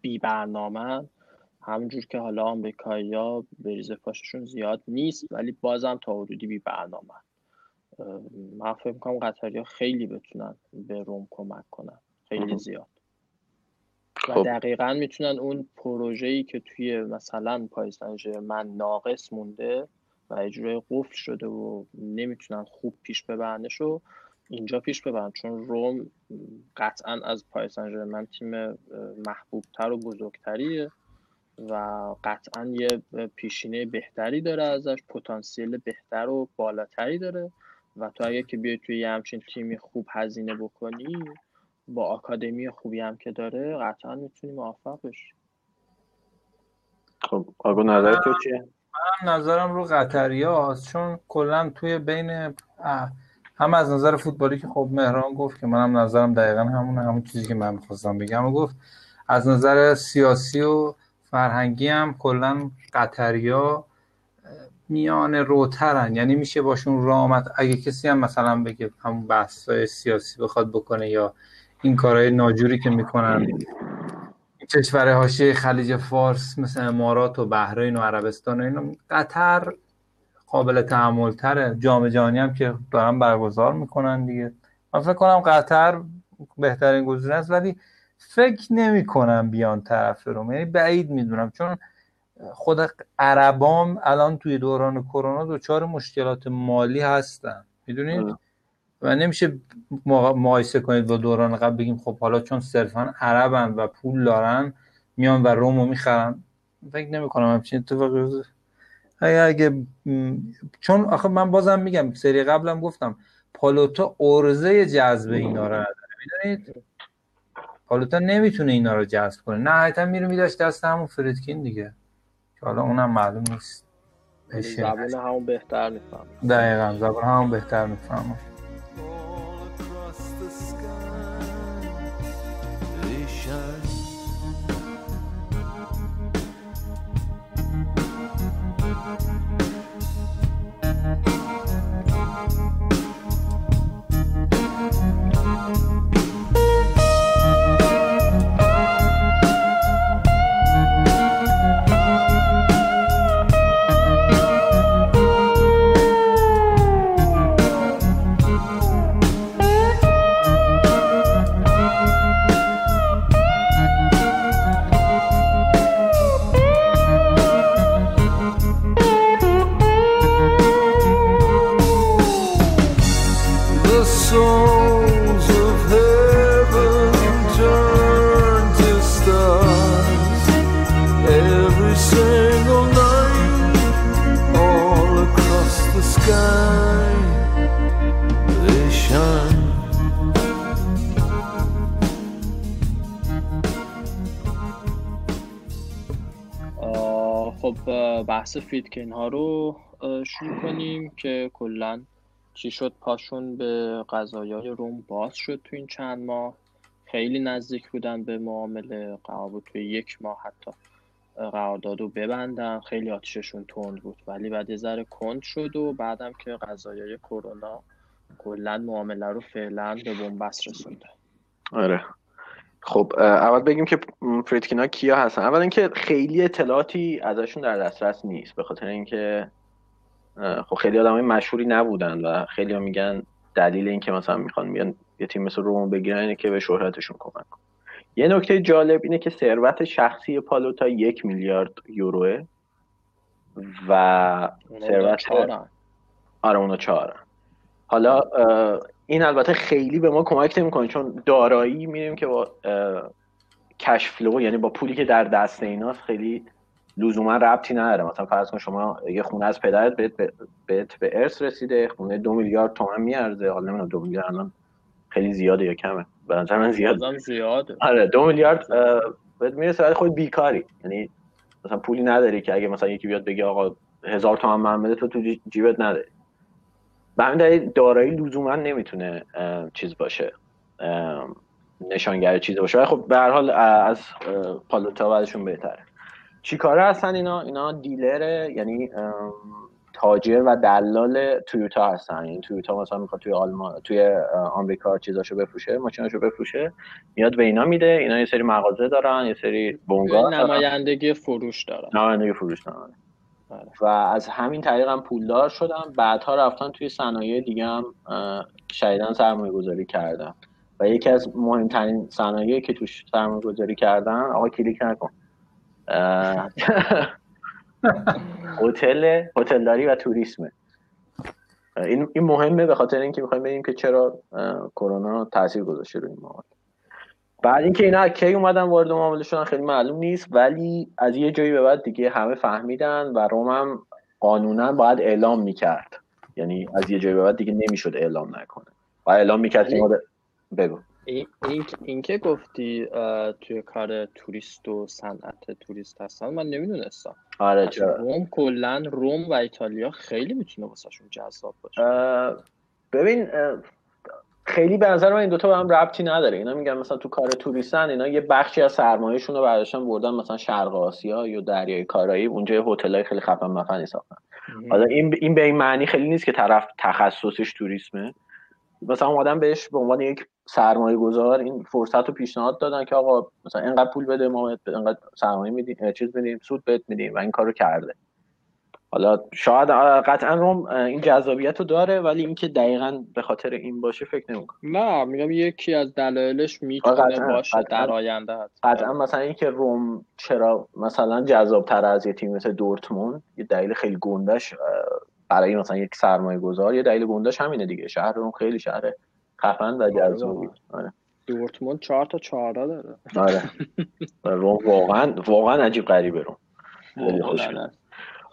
بی برنامه همونجور که حالا آمریکایی ها بریز پاششون زیاد نیست ولی بازم تا حدودی بی برنامه من فکر می‌کنم قطری ها خیلی بتونن به روم کمک کنن. خیلی زیاد. خب. دقیقا می‌تونن اون پروژه‌ای که توی مثلا پاریس من ناقص مونده و اجرای قفل شده و نمی‌تونن خوب پیش ببرنش رو اینجا پیش ببرن چون روم قطعا از پاریس من تیم محبوبتر و بزرگتریه و قطعا یه پیشینه بهتری داره ازش پتانسیل بهتر و بالاتری داره و تو اگه که بیای توی یه همچین تیمی خوب هزینه بکنی با آکادمی خوبی هم که داره قطعا می‌تونی موفق بشی خب آگو نظر تو چیه؟ من نظرم رو قطری هاست چون کلا توی بین هم از نظر فوتبالی که خب مهران گفت که منم نظرم دقیقا همون همون چیزی که من می‌خواستم بگم. و گفت از نظر سیاسی و فرهنگی هم کلا قطریا میان روترن. یعنی میشه باشون رامت اگه کسی هم مثلا بگه همون بحث سیاسی بخواد بکنه یا این کارهای ناجوری که می‌کنن. کشور حاشیه خلیج فارس مثل امارات و بحرین و عربستان و اینا قطر قابل تحمل تره جام جهانی هم که دارن برگزار می‌کنن دیگه. من فکر کنم قطر بهترین گزینه است ولی فکر نمی کنم بیان طرف رو. یعنی بعید می‌دونم چون خود عربام الان توی دوران کرونا دچار مشکلات مالی هستن. می‌دونید؟ و نمیشه مقایسه کنید با دوران قبل بگیم خب حالا چون صرفا عربن و پول دارن میان و رومو می‌خرن. فکر نمی کنم همچین اتفاقی اگه, اگه چون آخه من بازم میگم سری قبلم گفتم پالوتا ارزه جذب اینا رو نداره. می‌دونید؟ پالوتا نمی‌تونه اینا رو جذب کنه. نه حتی میره میداشت دست همون فریدکین دیگه که حالا اونم معلوم نیست. زبان همون بهتر میفهم دقیقا زبان همون بهتر می‌فهمم بحث فیدکین ها رو شروع کنیم که کلا چی شد؟ پاشون به قضایای روم باز شد تو این چند ماه. خیلی نزدیک بودن به معامله قرار بود توی یک ماه حتی قرارداد رو ببندن. خیلی آتیششون تند بود. ولی بعد یه ذره کند شد و بعدم که قضایای کرونا کلا معامله رو فعلا به بنبست رسونده آره. خب اول بگیم که فریدکینا کیا هستن؟ اول اینکه خیلی اطلاعاتی ازشون در دسترس نیست به خاطر اینکه خب خیلی آدمای مشهوری نبودن و خیلی ها میگن دلیل اینکه مثلا می‌خوان بیان یه تیم مثل روم بگیرن اینه که به شهرتشون کمک کن یه نکته جالب اینه که ثروت شخصی پالوتا یک میلیارد یوروه و ثروت آره اونا چهارن. حالا این البته خیلی به ما کمک نمی‌کنه چون دارایی میریم که با کشفلو یعنی با پولی که در دست ایناست خیلی لزوما ربطی نداره. مثلا فرض کن شما یه خونه از پدرت بهت به, به ارث رسیده خونه دو میلیارد تومن میارزه. حالا نمی‌دونم دو میلیارد الان خیلی زیاده یا کمه؟ به نظر من زیاد زیاده. آره دو میلیارد بهت می‌رسه ولی خود بیکاری. یعنی مثلا پولی نداری که اگه مثلا یکی بیاد بگه آقا هزار تومن من بده تو تو جیبت نداری به همین دلیل دارایی لزوما نمی‌تونه چیز باشه. نشانگر چیز باشه. خب به هر حال از پالوتا بعدشون بهتره. چیکاره هستن اینا؟ اینا دیلر یعنی تاجر و دلال تویوتا هستن. این تویوتا مثلا می‌خواد توی آلمان توی آمریکا چیزاشو بفروشه ماشیناشو بفروشه میاد به اینا میده. اینا یه سری مغازه دارن یه سری بنگاه نمایندگی فروش دارن. نمایندگی فروش دارن. و از همین طریق هم پولدار شدن بعدها رفتن توی صنایع دیگه هم شدیدن سرمایه گذاری کردن و یکی از مهمترین صنایعی که توش سرمایه گذاری کردن آقا کلیک نکن. هتل هتلداری و توریسمه. این این مهمه به خاطر اینکه می‌خوایم ببینیم که چرا کرونا تاثیر گذاشته روی ما بعد اینکه اینا کی اومدن وارد معامله شدن خیلی معلوم نیست ولی از یه جایی به بعد دیگه همه فهمیدن و روم هم قانونا باید اعلام می‌کرد. یعنی از یه جایی به بعد دیگه نمی‌شد اعلام نکنه. و اعلام می‌کرد که بگو. این, این, که گفتی توی کار توریست و صنعت توریست هستن من نمی‌دونستم. آره چرا؟ روم کلا روم و ایتالیا خیلی می‌تونه واسهشون جذاب باشه. ببین خیلی به نظر من این دوتا به هم ربطی نداره. اینا میگن مثلا تو کار توریستن اینا یه بخشی از سرمایهشون رو برداشتن بردن مثلا شرق آسیا یا دریای کارایی. اونجا هتلای خیلی خفن مفنی ساختن. حالا این این به این معنی خیلی نیست که طرف تخصصش توریسمه. مثلا اومدن بهش به عنوان یک سرمایه گذار این فرصت رو پیشنهاد دادن که آقا مثلا اینقدر پول بده ما اینقدر سرمایه میدیم چیز میدیم سود بهت میدیم و این کارو کرده. حالا شاید قطعا روم این جذابیت رو داره ولی اینکه دقیقا به خاطر این باشه فکر نمی‌کنم. نه میگم یکی از دلایلش می‌تونه باشه در آینده قطعا مثلا اینکه روم چرا مثلا جذاب تر از یه تیم مثل دورتموند یه دلیل خیلی گندش برای مثلا یک سرمایه گذار یه دلیل گندش همینه دیگه. شهر روم خیلی شهر خفن و جذابی. آره. دورتموند چهار تا چهار داره. آره. روم واقعا واقعا عجیب غریبه روم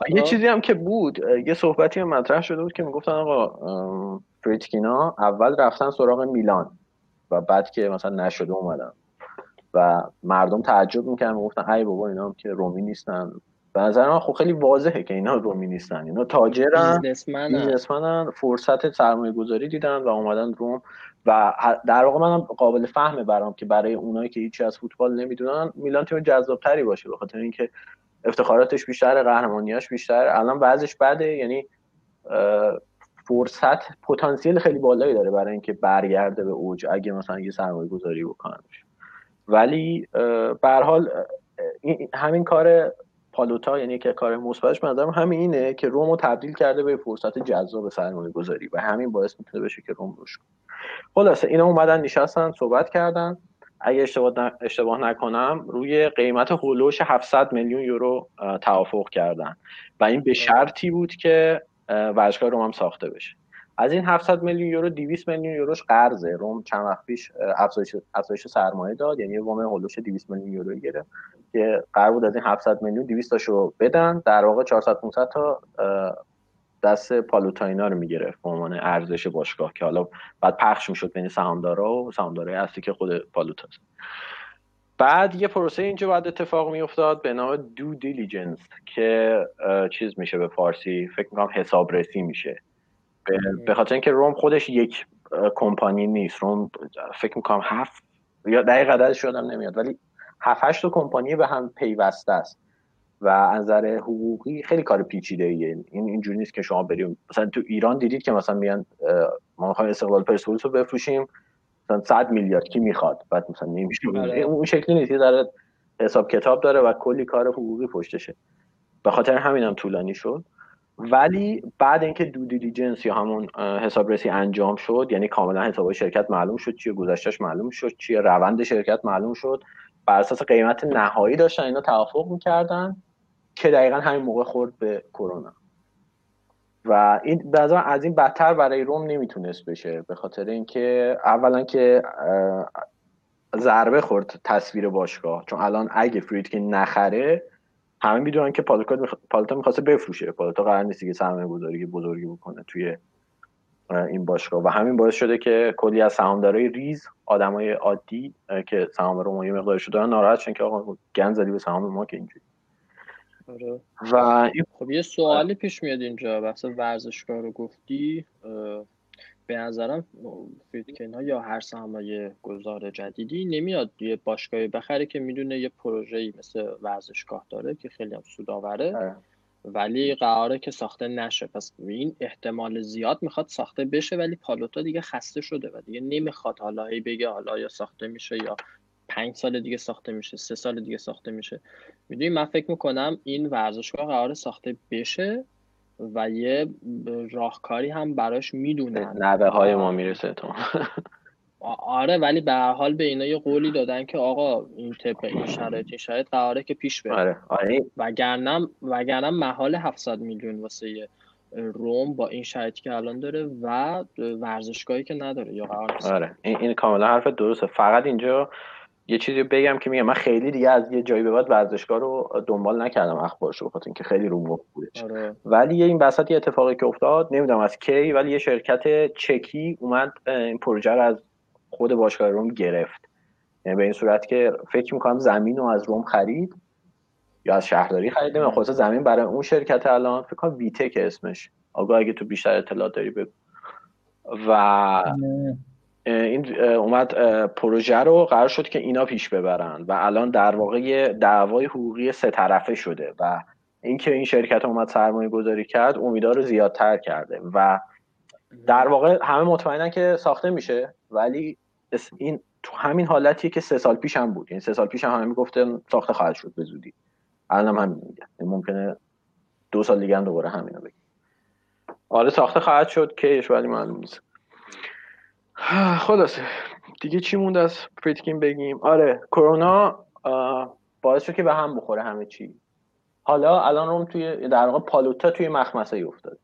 یه چیزی هم که بود یه صحبتی هم مطرح شده بود که می‌گفتن آقا فریتکینا اول رفتن سراغ میلان و بعد که مثلا نشده اومدن و مردم تعجب می‌کنن می‌گفتن ای بابا اینا هم که رومی نیستن. به نظر من خب خیلی واضحه که اینا رومی نیستن. اینا تاجرن بیزنسمنن. فرصت سرمایه گذاری دیدن و اومدن روم و در واقع منم قابل فهمه برام که برای اونایی که هیچی از فوتبال نمی‌دونن میلان تیم جذابتری باشه به خاطر اینکه افتخاراتش بیشتر قهرمانیاش بیشتر الان بعضش بده یعنی فرصت پتانسیل خیلی بالایی داره برای اینکه برگرده به اوج اگه مثلا یه سرمایه گذاری بکنن ولی به حال همین کار پالوتا یعنی که کار مثبتش به نظرم همین اینه که رومو تبدیل کرده به فرصت جذاب سرمایه گذاری و همین باعث می‌تونه بشه که روم روش کنه. خلاصه اینا اومدن نشستن صحبت کردن. اگه اشتباه, اشتباه نکنم روی قیمت هولوش 700 میلیون یورو توافق کردن. و این به شرطی بود که ورزشگاه روم هم ساخته بشه. از این 700 میلیون یورو 200 میلیون یوروش قرضه. روم چند وقت پیش افزایش افزایش سرمایه داد. یعنی وام هولوش 200 میلیون یورو گرفت. که قرار بود از این 700 میلیون 200 تاشو بدن. در واقع 400 500 تا دست پالوتاینا رو می‌گرفت به عنوان ارزش باشگاه که حالا بعد پخش می‌شد بین سهامدارا و سهامدارای اصلی که خود پالوتاست بعد یه پروسه اینجا بعد اتفاق میافتاد به نام دو دیلیجنس که چیز میشه به فارسی؟ فکر می‌کنم حسابرسی میشه. به خاطر اینکه روم خودش یک کمپانی نیست. روم فکر می‌کنم هفت یا دقیق عددش شدم نمیاد ولی هفت هشت کمپانی به هم پیوسته است. و از نظر حقوقی خیلی کار پیچیده ایه این اینجوری نیست که شما بریم. مثلا تو ایران دیدید که مثلا میان ما می‌خوایم استقلال پرسپولیس رو بفروشیم مثلا 100 میلیارد کی می‌خواد؟ بعد مثلا نمیشه بله. اون شکلی نیست. یه حساب کتاب داره و کلی کار حقوقی پشتشه. به خاطر همین هم طولانی شد. ولی بعد اینکه دو دیلیجنس یا همون حسابرسی انجام شد یعنی کاملا حساب شرکت معلوم شد چیه گذشتهش معلوم شد چیه روند شرکت معلوم شد. بر اساس قیمت نهایی داشتن اینا توافق می‌کردن. که دقیقا همین موقع خورد به کرونا. و این از این بدتر برای روم نمی‌تونست بشه به خاطر اینکه اولا که ضربه خورد تصویر باشگاه. چون الان اگه که نخره همه می‌دونن که پالتا می‌خواسته بفروشه. پالتا قرار نیست که سرمایه گذاری بزرگی بکنه توی این باشگاه. و همین باعث شده که کلی از سهامدارای ریز آدمای عادی که سهام رو یه مقدارش دارن ناراحت شدن که آقا گند زدی به سهام ما که اینجوری. آره. و این خب یه سوالی پیش میاد اینجا بحث ورزشگاه رو گفتی به نظرم فیتکن ها یا هر سرمایه گذار جدیدی نمیاد یه باشگاهی بخره که می‌دونه یه پروژه‌ای مثل ورزشگاه داره که خیلی هم سودآوره آره. ولی قراره که ساخته نشه پس این احتمال زیاد می‌خواد ساخته بشه ولی پالوتا دیگه خسته شده و دیگه نمی‌خواد حالا هی بگه حالا یا ساخته میشه یا پنج سال دیگه ساخته میشه سه سال دیگه ساخته میشه. می‌دونی من فکر می‌کنم این ورزشگاه قرار ساخته بشه و یه راهکاری هم براش می‌دونن نوه های ما می‌رسه تو آره ولی به هر حال به اینا یه قولی دادن که آقا این طبق این شرایط این شرایط قراره که پیش بره. آره آره. وگرنه وگرنه محال 700 میلیون واسه روم با این شرایطی که الان داره و ورزشگاهی که نداره یا قرار آره این, این کاملا حرف درسته. فقط اینجا یه چیزی بگم که میگم من خیلی دیگه از یه جایی به بعد ورزشگاه رو دنبال نکردم اخبارش رو بخاطر اینکه خیلی رو بودش. آره. ولی این وسط یه اتفاقی که افتاد نمی‌دونم از کی ولی یه شرکت چکی اومد این پروژه رو از خود باشگاه روم گرفت. یعنی به این صورت که فکر می‌کنم زمین رو از روم خرید یا از شهرداری خرید نمی‌دونم خلاص زمین برای اون شرکت الان فکر کنم ویتک اسمش. آگاه اگه تو بیشتر اطلاعات داری بگو. و این اومد پروژه رو قرار شد که اینا پیش ببرن و الان در واقع دعوای حقوقی سه طرفه شده و اینکه این شرکت اومد سرمایه گذاری کرد امیدها رو زیادتر کرده و در واقع همه مطمئنن که ساخته میشه ولی این تو همین حالتیه که سه سال پیش هم بود. یعنی سه سال پیش هم همه می‌گفتن ساخته خواهد شد به زودی. الان هم همین میگن. یعنی ممکنه دو سال دیگه هم دوباره همینو بگیم. آره ساخته خواهد شد کهش ولی معلوم نیست. خلاصه. دیگه چی موند از فریتکین بگیم. آره کرونا باعث شد که به هم بخوره همه چی. حالا الان روم توی در واقع پالوتا توی مخمسه افتاد.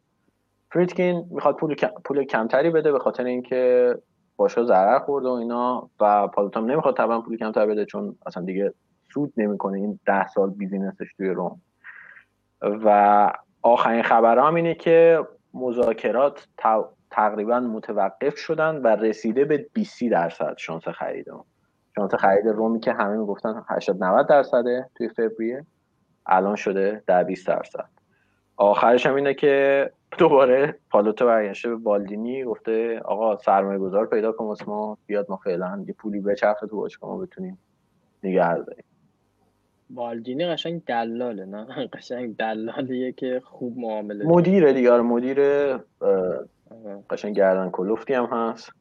فریتکین می‌خواد پول پول کمتری بده به خاطر اینکه باشگاه ضرر خورده و اینا و پالوتا نمی‌خواد طبعا پول کمتر بده چون اصلا دیگه سود نمی‌کنه. این ده سال بیزینسش توی روم. و آخرین خبر هم اینه که مذاکرات تقریبا متوقف شدن و رسیده به 20 درصد شانس خرید شانس خرید رومی که همه می‌گفتن 80 90 درصده توی فوریه. الان شده در 20 درصد. آخرش هم اینه که دوباره پالوتو برگشته به بالدینی گفته آقا سرمایه گذار پیدا کن ما بیاد ما فعلا یه پولی بچرخه تو باشگاه ما بتونیم نگه داریم. بالدینی قشنگ دلاله نه؟ قشنگ دلالیه که خوب معامله مدیر دیگه آره، مدیر قشنگ گردن کلوفتی هم هست.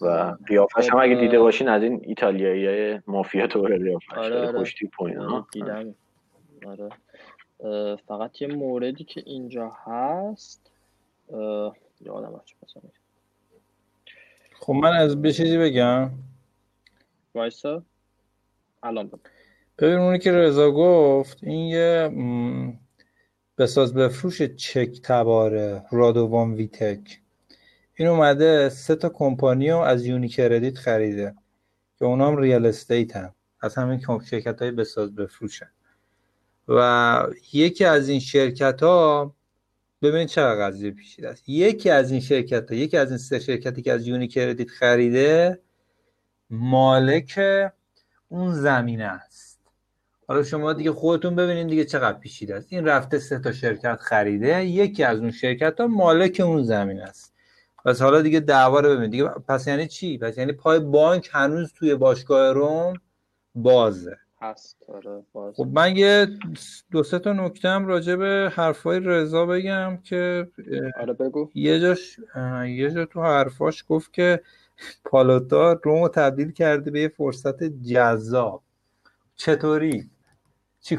و قیافش هم اگه دیده باشین از این ایتالیایی های مافیا طور قیافش آره آره. دیدم آره. فقط یه موردی که اینجا هست. یادم خب من از به چیزی بگم. وایسا. الان بگم ببین اونی که رضا گفت این یه بساز بفروش چک تباره رادوان ویتک. این اومده سه تا کمپانی رو از یونی کردیت خریده که اونا هم ریال استیت هم از همین شرکت های بساز بفروشن و یکی از این شرکت ها ببینید چقدر قضیه پیشیده است. یکی از این شرکت ها یکی از این سه شرکتی که از یونی کردیت خریده مالک اون زمینه است. حالا شما دیگه خودتون ببینید دیگه چقدر پیچیده است. این رفته سه تا شرکت خریده. یکی از اون شرکت ها مالک اون زمین است. پس حالا دیگه دعوا رو ببینید. دیگه پس یعنی چی؟ پس یعنی پای بانک هنوز توی باشگاه روم بازه. هست. آره باز. خب من یه دو سه تا نکته هم راجع به حرفای رضا بگم که آره بگو. یه جاش یه جا تو حرفاش گفت که پالوتا رومو تبدیل کرده به یه فرصت جذاب. چطوری.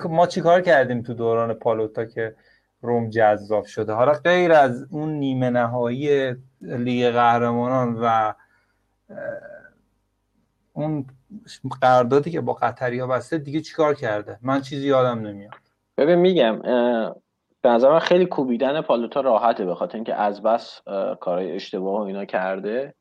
ما چیکار کردیم تو دوران پالوتا که روم جذاب شده؟ حالا غیر از اون نیمه نهایی لیگ قهرمانان و اون قراردادی که با قطری ها بسته دیگه چیکار کرده؟ من چیزی یادم نمیاد. ببین میگم به نظر من خیلی کوبیدن پالوتا راحته به خاطر اینکه از بس کارهای اشتباه و اینا کرده.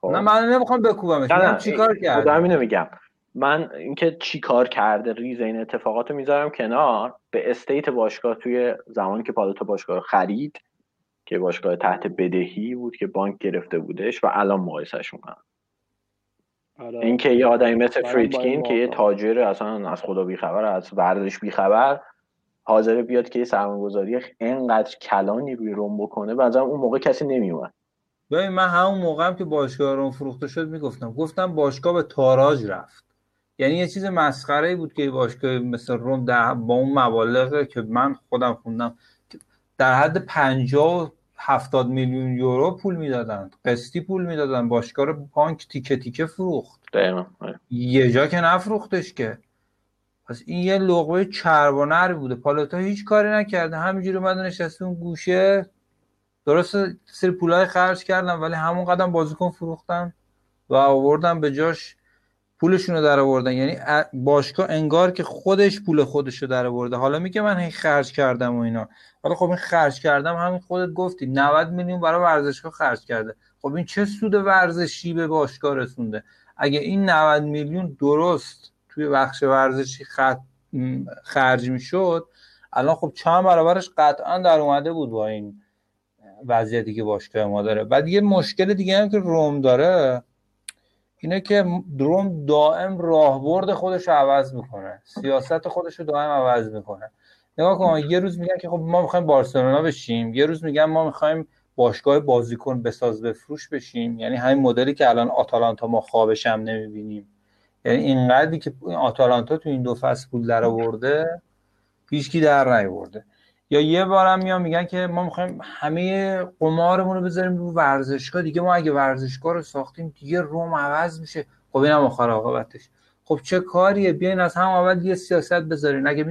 خب. نه من نمی‌خوام بکوبمش. من چیکار کرده؟ همینو میگم. من اینکه چی کار کرده ریز این اتفاقات رو می‌ذارم کنار به استیت باشگاه توی زمانی که پالوتا باشگاه رو خرید که باشگاه تحت بدهی بود که بانک گرفته بودش و الان مقایسش می‌کنن آره. اینکه یه آدمی مثل فریدکین که یه تاجر اصلا از خدا بیخبر از ورزش بیخبر حاضر بیاد که یه سرمایه‌گذاری اینقدر کلانی روی روم بکنه و اون موقع کسی نمیومد ببین من همون موقع هم که باشگاه روم فروخته شد می‌گفتم. گفتم باشگاه به تاراج رفت. یعنی یه چیز مسخره بود که باشگاه مثل روم در با اون مبالغ که من خودم خوندم در حد 50 70 میلیون یورو پول می‌دادن قسطی پول می‌دادن باشگاه رو بانک تیکه تیکه فروخت. آره. یه جا که نفروختش که. پس این یه لقمه چربانر بوده. پالوتا هیچ کاری نکرده. همینجوری اومد نشسته اون گوشه. درست سری پولای خرج کردن ولی همون قدم بازیکن فروختن و آوردن به جاش. پولشون رو در آوردن. یعنی باشگاه انگار که خودش پول خودش رو در آورده. حالا میگه من هی خرج کردم و اینا. حالا خب این خرج کردم همین خودت گفتی. 90 میلیون برای ورزشگاه خرج کرده. خب این چه سود ورزشی به باشگاه رسونده؟ اگه این 90 میلیون درست توی بخش ورزشی خط خرج می‌شد الان خب چند برابرش قطعا در اومده بود با این وضعیتی که باشگاه ما داره. بعد یه مشکل دیگه هم که روم داره. اینه که روم دائم راهبرد خودش رو عوض می‌کنه. سیاست خودش رو دائم عوض می‌کنه. نگاه کن یه روز میگن که خب ما می‌خوایم بارسلونا بشیم. یه روز میگن ما می‌خوایم باشگاه بازیکن بساز بفروش بشیم. یعنی همین مدلی که الان آتالانتا ما خوابش هم نمی‌بینیم. یعنی اینقدری که آتالانتا تو این دو فصل پول در آورده هیچکی در نیورده یا یه بارم میان میگن که ما می‌خوایم همه قمارمون رو بذاریم رو ورزشگاه. دیگه ما اگه ورزشگاه رو ساختیم دیگه روم عوض میشه. خب اینم آخر عاقبتش خب چه کاریه؟ بیاین از هم اول یه سیاست بذارین. اگه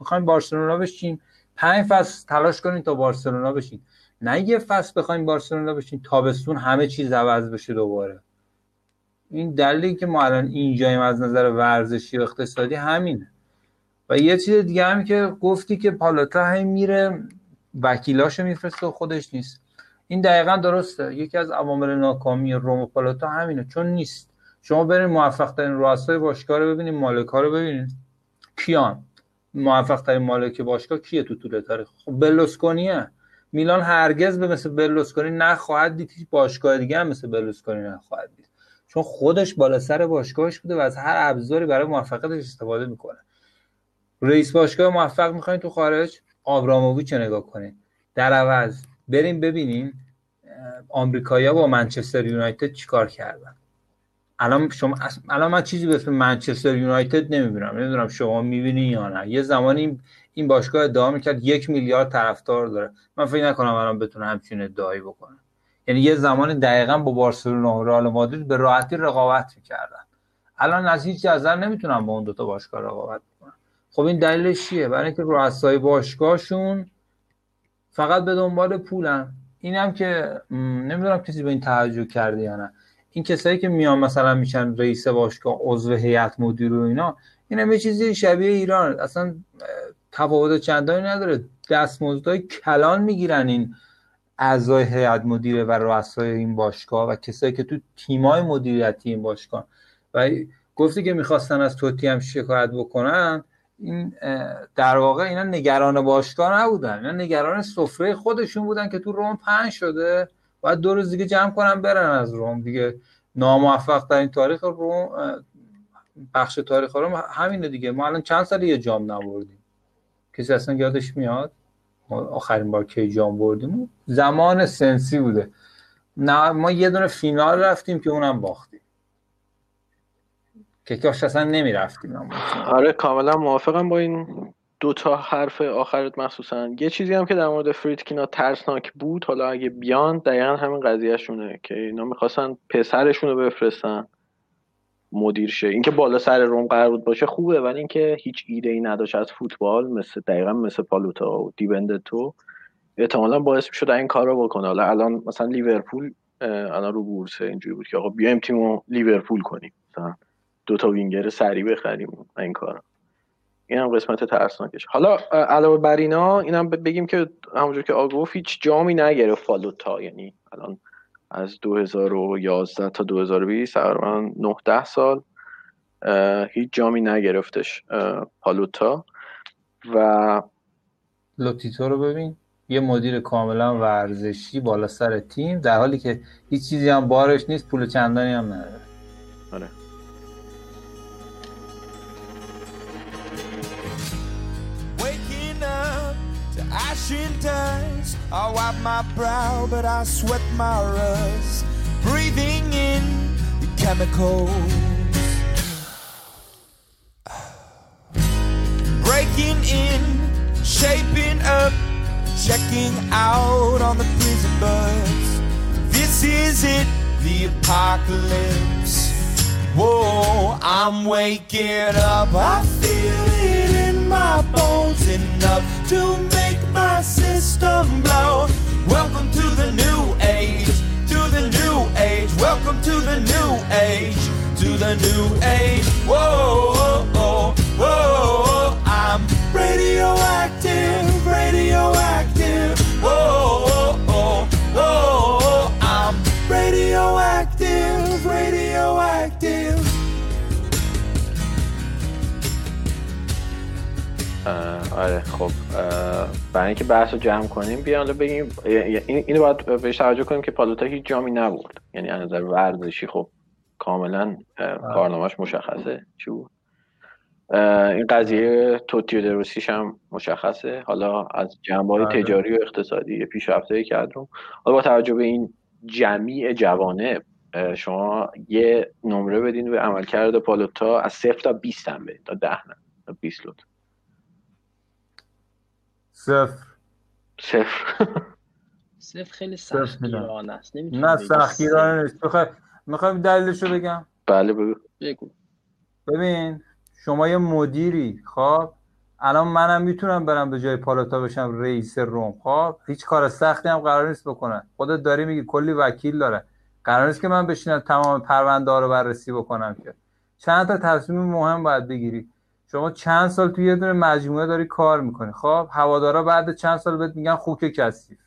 می‌خوایم بارسلونا بشیم پنج فصل تلاش کنین تا بارسلونا بشین. نه یه فصل بخوایم بارسلونا بشین تابستون همه چیز عوض بشه دوباره. این دلیلی که ما الان اینجاییم از نظر ورزشی و اقتصادی همینه. و یه چیز دیگه هم که گفتی که پالاتا هم میره وکیلاشو میفرسته و خودش نیست. این دقیقا درسته. یکی از عوامل ناکامی روم پالاتا همینه چون نیست. شما برین موفق ترین رؤسای باشگاه رو ببینید مالک رو ببینید کیان؟ موفق ترین مالک باشگاه کیه تو طول تاریخ؟ خب بلوسکونیه. میلان هرگز به مثل بلوسکونی نخواهد دید. باشگاه دیگه هم مثل بلوسکونی نخواهد دید. چون خودش بالا سر باشگاهش بوده و از هر ابزاری برای موفقیتش استفاده می‌کنه. رئیس باشگاه موفق می‌خواین تو خارج آبراموویچ رو نگاه کنین. در عوض بریم ببینیم آمریکایی‌ها با منچستر یونایتد چیکار کردن. الان شما الان من چیزی به اسم منچستر یونایتد نمی‌بینم نمی‌دونم شما می‌بینی یا نه. یه زمانی این باشگاه ادعا می‌کرد یک میلیارد طرفدار داره. من فکر نکنم الان بتونه همچین ادعایی بکنه. یعنی یه زمان دقیقا با بارسلونا و رئال مادرید به راحتی رقابت می‌کردن. الان از هیچ نظر نمی‌تونن با اون دوتا باشگاه رقابت خب این دلیلش چیه؟ برای اینکه رؤسای باشگاهشون فقط به دنبال پولن. اینم که نمی‌دونم کسی به این توجه کرده یا نه. این کسایی که میان مثلا میشن رئیس باشگاه عضو هیئت مدیر و اینا این یه چیزی شبیه ایران. اصلا تفاوت چندانی نداره. دستمزدهای کلان می‌گیرن این اعضای هیئت مدیره و رؤسای این باشگاه و کسایی که تو تیمای مدیریتی این باشگاه. و گفتی که می‌خواستن از توتی هم شکایت بکنن. این در واقع اینا نگران باشگاه نبودن. اینا نگران سفره خودشون بودن که تو روم پنج شده. باید دو روز دیگه جمع کنن برن از روم. دیگه ناموفق در این تاریخ روم بخش تاریخ روم همینه دیگه. ما الان چند سال یه جام نبردیم؟ کسی اصلا یادش میاد؟ آخرین بار کی جام بردیم؟ زمان سنسی بوده. نه ما یه دونه فینال رفتیم که اونم باختیم که کاش اصلا نمی رفتیم آره کاملا موافقم با این دو تا حرف آخرت مخصوصا. یه چیزی هم که در مورد فریدکینا ترسناک بود حالا اگه بیان دقیقا همین قضیه شونه که اینا می‌خواستن پسرشون رو بفرستن. مدیر شه. اینکه بالا سر روم قرار بود باشه خوبه ولی اینکه هیچ ایده ای نداشت از فوتبال مثل دقیقا مثل پالوتا و دیبندتو احتمالا باعث می‌شد این کار رو بکنه. حالا الان مثلا لیورپول الان رو بورسه اینجوری بود که آقا بیایم تیمو لیورپول کنیم. مثلا دو تا وینگر سری بخریم این کارا این هم قسمت ترسناکش. حالا علاوه بر اینا اینم بگیم که همونجور که آگوف هیچ جامی نگرفت پالوتا. یعنی الان از 2011 تا 2020 تقریبا 9 سال هیچ جامی نگرفتش پالوتا و لوتیتو رو ببین یه مدیر کاملا ورزشی بالا سر تیم در حالی که هیچ چیزی هم بارش نیست پول چندانی هم نداره. آره. Dust. I wipe my brow, but I sweat my rust. Breathing in the chemicals. Breaking in, shaping up, checking out on the prison bus. This is it, the apocalypse. Whoa, I'm waking up. I feel my bones enough to make my system blow. Welcome to the new age, to the new age. Welcome to the new age, to the new age. Whoa, whoa, whoa, whoa. I'm radioactive, radioactive. Whoa, whoa, whoa, whoa. آره خب برای اینکه بحث رو جمع کنیم بیان حالا بگیم این اینو باید بهش توجه کنیم که پالوتا هیچ جامی نبرد. یعنی از نظر ورزشی خب کاملا کارنامهش مشخصه. چی بود؟ این قضیه توتی و دروسیش هم مشخصه. حالا از جنبه های آره. تجاری و اقتصادی پیشرفته کرد رو حالا با توجه به این جمیع جوانب اه، شما یه نمره بدین به عملکرد پالوتا از صفر تا 20 هم بدین تا 10 نه تا 20 لطفا. صفر. صفر. صفر خیلی سختگیرانه است. نه سختگیرانه نیست. بخوای می‌خوای دلیلش رو بگم. بله بگو. بگو. ببین شما یه مدیری خب؟ الان منم می‌تونم برم به جای پالوتا بشم رئیس روم خب؟ هیچ کار سختی هم قرار نیست بکنه خودت داری میگی کلی وکیل داره. قرار نیست که من بشینم تمام پرونده ها رو بررسی بکنم که. چند تا تصمیم مهم باید بگیری؟ شما چند سال توی یه دونه مجموعه داری کار می‌کنی. خب هوادارا بعد چند سال بهت میگن خوک کثیف.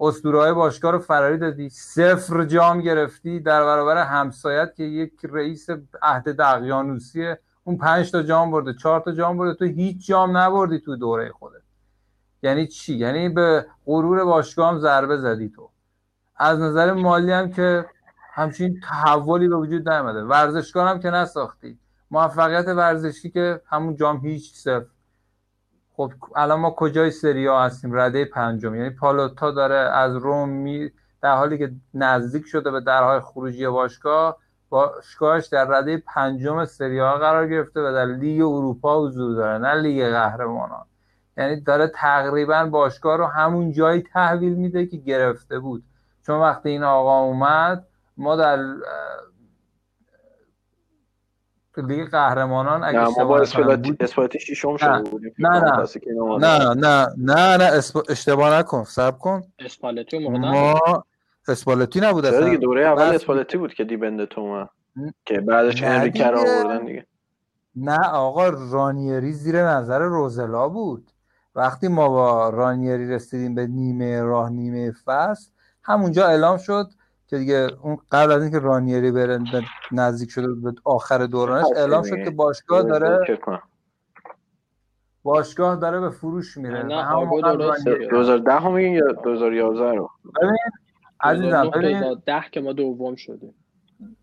اسطوره‌های باشگاه رو فراری دادی صفر جام گرفتی در برابر همسایت که یک رئیس عهد دقیانوسیه اون پنج تا جام برده چهار تا جام برده تو هیچ جام نبردی تو دوره خودت. یعنی چی؟ یعنی به غرور باشگاه هم ضربه زدی تو. از نظر مالی هم که همچین تحولی به وجود نیامده ورزشگاه هم که نساختی. موفقیت ورزشی که همون جام هیچ صفر. خب الان ما کجای سری ها هستیم؟ رده پنجم. یعنی پالوتا داره از روم می در حالی که نزدیک شده به درهای خروجی باشگاه باشگاهش در رده پنجم سری ها قرار گرفته و در لیگ اروپا حضور داره نه لیگ قهرمانان. یعنی داره تقریبا باشگاه رو همون جایی تحویل میده که گرفته بود. چون وقتی این آقا اومد ما در لیگ قهرمانان اگه نه ما اشتباه با نکنم بود- اسپالتی ششم نه، شده بودیم. نه، نه. نه نه نه نه. اشتباه نکن. سب کن. اسپالتی اون موقع نبود. ما اسپالتی نبود اصلا دیگه؟ دوره اول اسپالتی بود که دیبنده تو اومد. که بعدش انریکه رو دیگه. آوردن دیگه. نه آقا رانیری زیر نظر روزلا بود. وقتی ما با رانیری رسیدیم به نیمه راه نیمه فصل همونجا اعلام شد که دیگه اون قبل از اینکه رانیری بره به نزدیک شده به آخر دورانش پس اعلام شد که باشگاه داره. باشگاه داره به فروش میره. نه، همون آگو موقع درست رانیری- میگه. 2010 همین یا 2011 رو؟ عزیزم 2009 ببین. 2010 که ما دوم شدیم.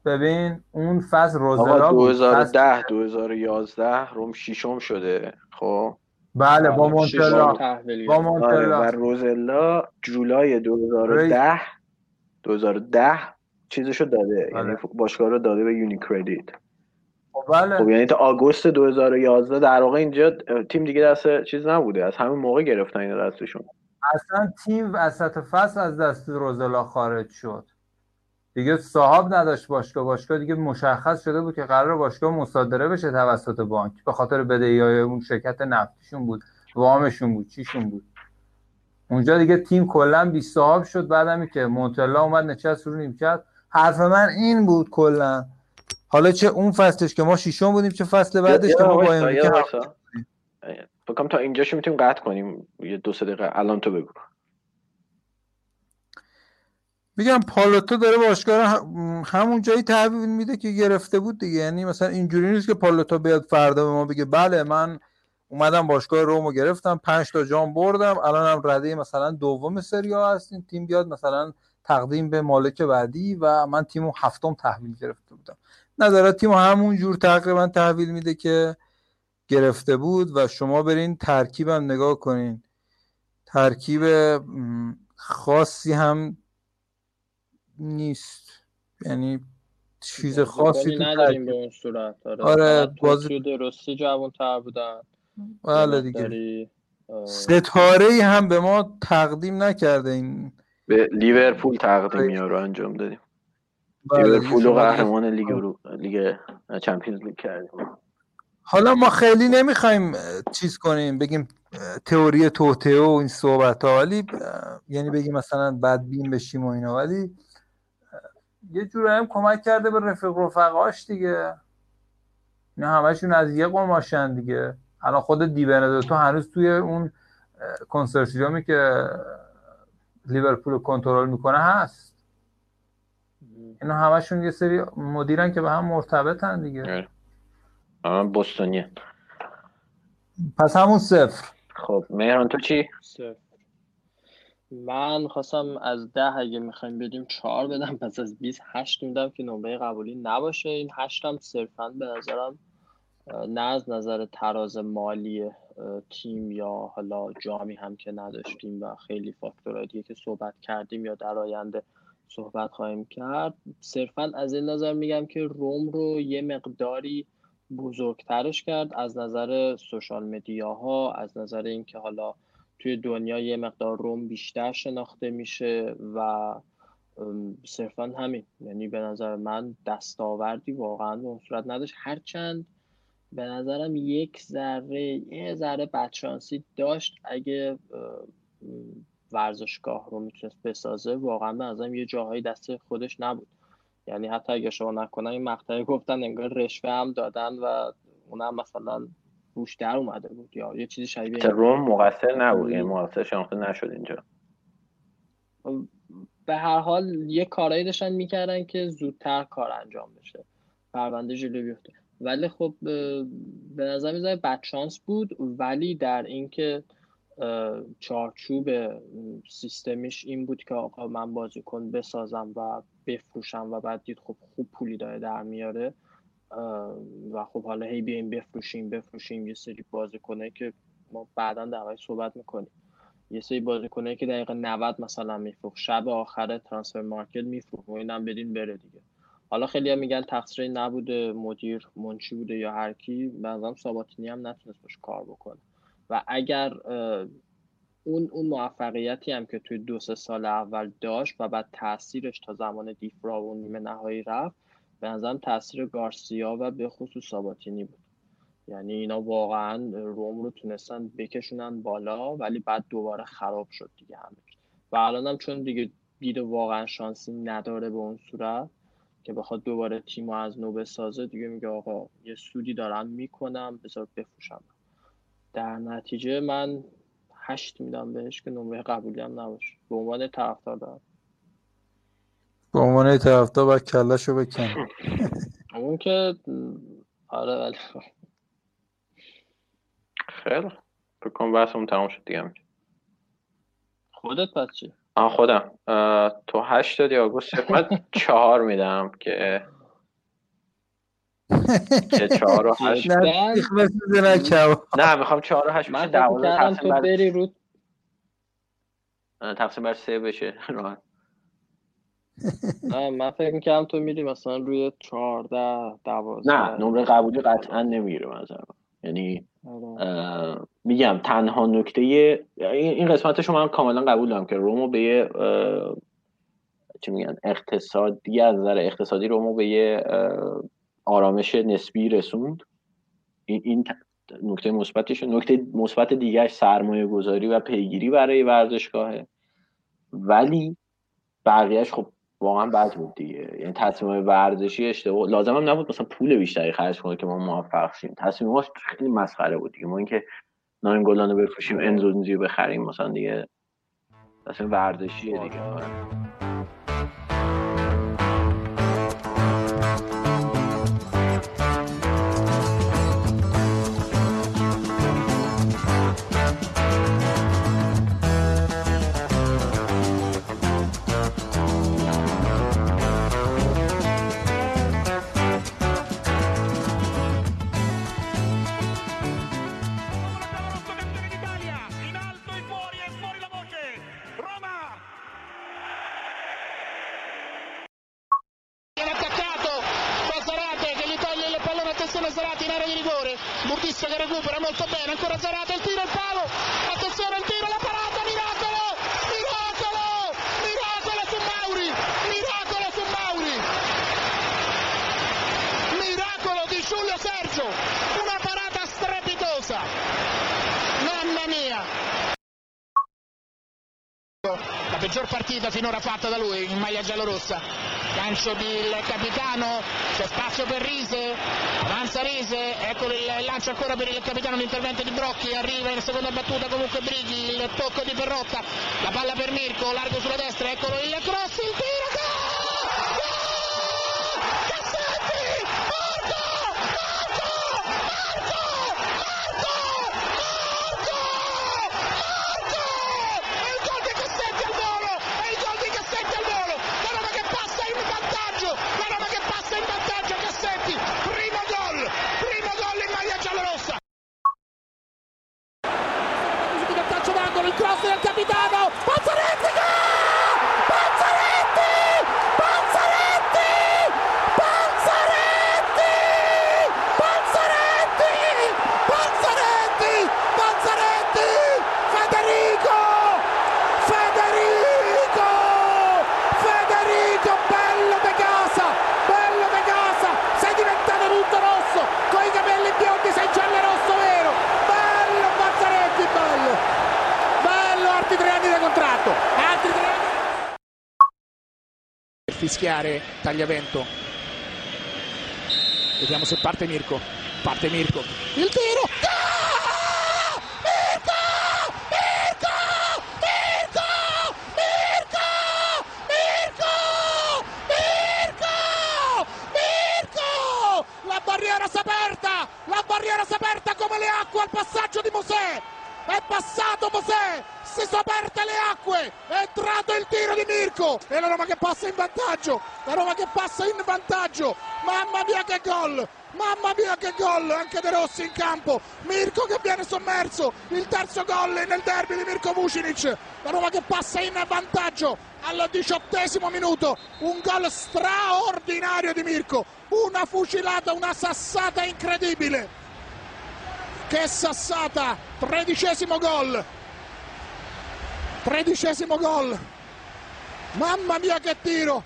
ببین اون فصل بود. فصل 2010 2011 روم ششم شده خب؟ بله با ششم مونتلا با گرفت. آره مونتلا و روزلا جولای 2010 2010 چیزشو داده. یعنی باشگاه رو داده به یونی کردیت خب بله. خب یعنی تا آگوست 2011 در واقع اینجا تیم دیگه دست چیز نبوده از همین موقع گرفتن این دستشون. اصلا تیم وسط فصل از دست روزلا خارج شد. دیگه صاحب نداشت باشگاه. باشگاه دیگه مشخص شده بود که قرار باشگاه مصادره بشه توسط بانک به خاطر بدهی های اون شرکت نفتیشون بود وامشون بود چیشون بود. اونجا دیگه تیم کلا بی صاحب شد بعدمی که مونتلا اومد نشست رو نیمکت. حرف من این بود کلا. حالا چه اون فصلش که ما شیشم بودیم چه فصل بعدش که ما با این. فکرم تا اینجاشو می‌تونیم قطع کنیم. یه دو سه دقیقه. الان تو بگو. میگم پالوتو داره باشگاه همون جایی تحویل میده که گرفته بود دیگه. یعنی مثلا اینجوری نیست که پالوتو بیاد فردا به ما بگه بله من اومدم باشگاه رومو گرفتم پنج تا جام بردم. الانم رده مثلا دوم سریا هستیم. تیم بیاد مثلا تقدیم به مالک بعدی و من تیمو هفتم تحویل گرفته بودم. نظرات تیمو همون جور تقریبا تحویل میده که گرفته بود و شما برین ترکیبم نگاه کنین. ترکیب خاصی هم نیست. یعنی چیز خاصی تو نداریم به اون صورت. آره, آره بازی درستی جوان تر بودن. بله دیگه. ستاره ای هم به ما تقدیم نکرده این. به لیورپول تقدیم رو انجام دادیم. بله، لیورپول و قهرمان لیگ رو لیگ چمپیونز لیگ کردیم. حالا ما خیلی نمی‌خوایم چیز کنیم بگیم تئوری توته و این صحبت ها ولی یعنی بگیم مثلا بدبین بشیم و اینا. ولی یه جور هم کمک کرده به رفیق رفقاش دیگه. اینا همشون از یه قماشن دیگه. الان خود دی تو هنوز توی اون کنسرسیومی که لیورپول کنترل می‌کنه هست. اینا همشون یه سری مدیرن که به هم مرتبطن دیگه. بوستونیه. پس همون صفر. خب مهران تو چی؟ صفر. من خواستم از ده اگه می‌خوایم بدیم چهار بدم پس از 28 میدم که نمره قبولی نباشه. این هشتم صرفا به نظرم نه از نظر تراز مالی تیم یا حالا جامی هم که نداشتیم و خیلی فاکتورهایی که صحبت کردیم یا در آینده صحبت خواهیم کرد. صرفا از این نظر میگم که روم رو یه مقداری بزرگترش کرد از نظر سوشال مدیاها از نظر اینکه حالا توی دنیا یه مقدار روم بیشتر شناخته میشه و صرفا همین. یعنی به نظر من دستاوردی واقعا به اون صورت نداشت. هرچند به نظرم یک ذره یه ذره بدشانسی داشت اگه ورزشگاه رو می‌تونست بسازه واقعا به نظرم یه جاهایی دست خودش نبود. یعنی حتی اگه شما نکنن این مقطعی گفتن انگار رشوه هم دادن و اونم مثلا روش در اومده بود یا یه چیزی شبیه روم مقصر نبود یعنی مقصر شناخته نشد اینجا. به هر حال یه کارایی داشتن می‌کردن که زودتر کار انجام بشه. پرونده جلو بیفته. ولی خب به نظر می‌زنه بدشانس بود ولی در اینکه چارچوب سیستمیش این بود که آقا من بازیکن بسازم و بفروشم و بعد دید خب خوب پولی داره در میاره و خب حالا هی بیایم بفروشیم بفروشیم یه سری بازیکنه که ما بعدا در صحبت می‌کنیم. یه سری بازیکنه که دقیقه 90 مثلا میفروخ شب آخر ترانسفر مارکت میفروخ و اینم بدین بره دیگه. حالا خیلی هم میگن تقصیر نبوده مدیر منشی بوده یا هر کی. بنظرم ساباتینی هم نتونست باش کار بکنه. و اگر اون اون موفقیتی هم که توی دو سه سال اول داشت و بعد تاثیرش تا زمان دیفرا و نیمه نهایی رفت به نظرم تاثیر گارسیا و به خصوص ساباتینی بود. یعنی اینا واقعا روم رو تونستن بکشونن بالا ولی بعد دوباره خراب شد دیگه همه و الان هم چون دیگه دید واقعا شانسی نداره به اون صورت که بخواد دوباره تیم از نو بسازه دیگه میگه آقا یه سودی دارم می‌کنم بذار بفروشم. در نتیجه من هشت میدم بهش که نمره قبولی هم نباشه. به عنوان طرفدار دارم. به عنوان طرفدار باید کلشو بکن اون که آره ولی خیلی. بکن بحثمون تمام شد دیگه خودت پس چی؟ آن خودم. تو هشت دادی آگوست من چهار میدم که که چهار و هشت. نه می‌خوام چهار و هشت من دوازه تو بری رو تقسیم بر سه بشه. نه من فکر می‌کنم تو میری مثلا روی چهارده دوازده. نه نمره قبولی قطعا نمی‌گیره مثلا. یعنی آره. میگم تنها نکته این قسمتش من کاملا قبول دارم که رومو به یه چی میگن اقتصادی از نظر اقتصادی رومو به یه آرامش نسبی رسوند این, این نکته مثبتش نکته مثبت دیگرش سرمایه گذاری و پیگیری برای ورزشگاهه ولی بقیهش خب واقعا بد بود دیگه. یعنی تصمیم ورزشی اشتباه لازم هم نبود مثلا پول بیشتری خرج کنه که ما موفق شیم. تصمیمش خیلی مسخره بود دیگه. ما اینکه گلانه بفروشیم انزونزی بخریم مثلا دیگه تصمیم ورزشیه دیگه. Giulio Sergio, una parata strepitosa, mamma mia. La peggior partita finora fatta da lui in maglia giallorossa. Lancio del capitano, c'è spazio per Rise, avanza Rise, ecco il lancio ancora per il capitano, l'intervento di Brocchi, arriva in seconda battuta comunque Brighi, il tocco di Perrotta, la palla per Mirko, largo sulla destra, eccolo il cross, il tiro, gol! Gol! Cassetti! Marco! Marco! Marco! Marco! Marco! Marco! È il gol di Cassetti al volo! È il gol di Cassetti al volo! La Roma che passa in vantaggio! La Roma che passa in vantaggio Cassetti! Primo gol! Primo gol in maglia giallorossa! Subito il calcio d'angolo, il cross del capitano, Pazzaretti, gol! Pazzaretti! Pazzaretti! Pazzaretti! Pazzaretti! Pazzaretti! Pazzaretti! Federico! Federico! Federico, bello de casa! Bello de casa! Sei diventato tutto rosso! Con i capelli biondi sei giallo e rosso vero! Bello Pazzaretti, bello! Bello, altri tre anni di contratto! Altri tre anni! Fischiare, tagliavento. Vediamo se parte Mirko. Parte Mirko. Il tiro! Gol! Mirko! Mirko! Mirko! Mirko! Mirko! Mirko! Mirko! La barriera si è aperta! La barriera si è aperta come le acque al passaggio di Mosè! È passato Mosè! Si sono aperte le acque! È entrato il tiro di Mirko! E la Roma che passa in vantaggio! La Roma che passa in vantaggio! Mamma mia che gol! Mamma mia che gol! Rossi in campo! Mirko che viene sommerso! Il terzo gol nel derby di Mirko Vucinic! La Roma che passa in vantaggio al diciottesimo minuto! Un gol straordinario di Mirko! Una fucilata, una sassata incredibile! Che sassata! Tredicesimo gol! Tredicesimo gol! Mamma mia che tiro!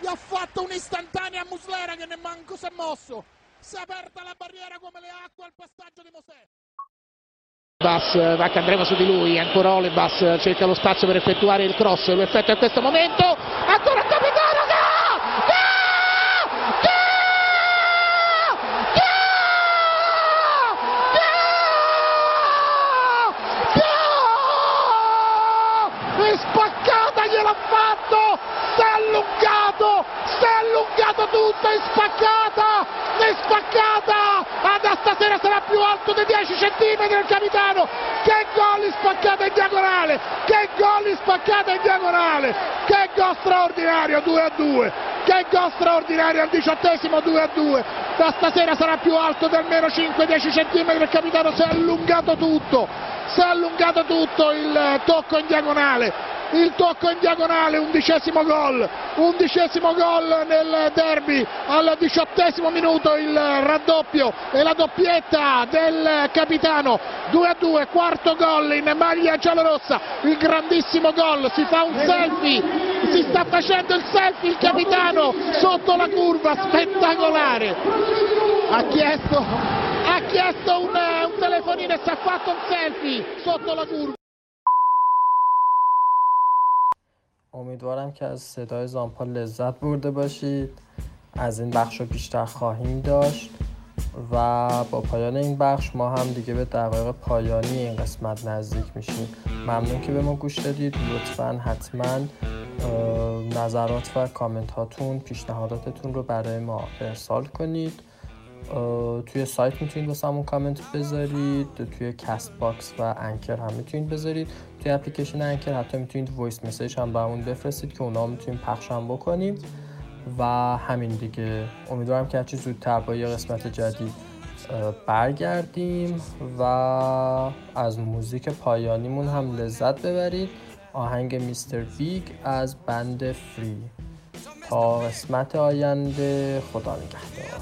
Gli ha fatto un'istantanea a Muslera che ne manco si è mosso! Si è aperta la barriera come le acque al passaggio di Mosè! Bas va che andremo su di lui, ancora Olebas cerca lo spazio per effettuare il cross, lo effettua in questo momento, ancora il capitano, gol! Gol! Gol! Gol! E spaccata gliel'ha fatto! Si è allungato! Si è allungato tutto! È spaccata! È spaccata! Da stasera sarà più alto di 10 centimetri il capitano! Che gol in spaccata in diagonale! Che gol in spaccata in diagonale! Che gol straordinario 2 a 2! Che gol straordinario al diciottesimo 2 a 2! Da stasera sarà più alto di almeno 5-10 centimetri il capitano si è allungato tutto! Si è allungato tutto il tocco in diagonale! il tocco in diagonale, undicesimo gol, undicesimo gol nel derby al diciottesimo minuto il raddoppio e la doppietta del capitano, 2 a 2, quarto gol in maglia giallorossa, il grandissimo gol, si fa un selfie, si sta facendo il selfie il capitano sotto la curva, spettacolare, ha chiesto, ha chiesto un, un telefonino e si è fatto un selfie sotto la curva. امیدوارم که از صدای زامپا لذت برده باشید از این بخش رو بیشتر خواهیم داشت و با پایان این بخش ما هم دیگه به دقایق پایانی این قسمت نزدیک میشیم. ممنون که به ما گوش دادید. لطفا حتما نظرات و کامنت هاتون پیشنهاداتتون رو برای ما ارسال کنید. توی سایت می‌تونید واسه همون کامنت بذارید. توی Castbox و Anchor هم می‌تونید بذارید. توی اپلیکیشن Anchor حتی می‌تونید voice message هم برامون بفرستید که اونا می‌تونیم پخش هم بکنیم. و همین دیگه. امیدوارم که هرچی زودتر با یه قسمت جدید برگردیم و از موزیک پایانیمون هم لذت ببرید. آهنگ میستر بیگ از بند فری تا قسمت آینده خدا نگهدار.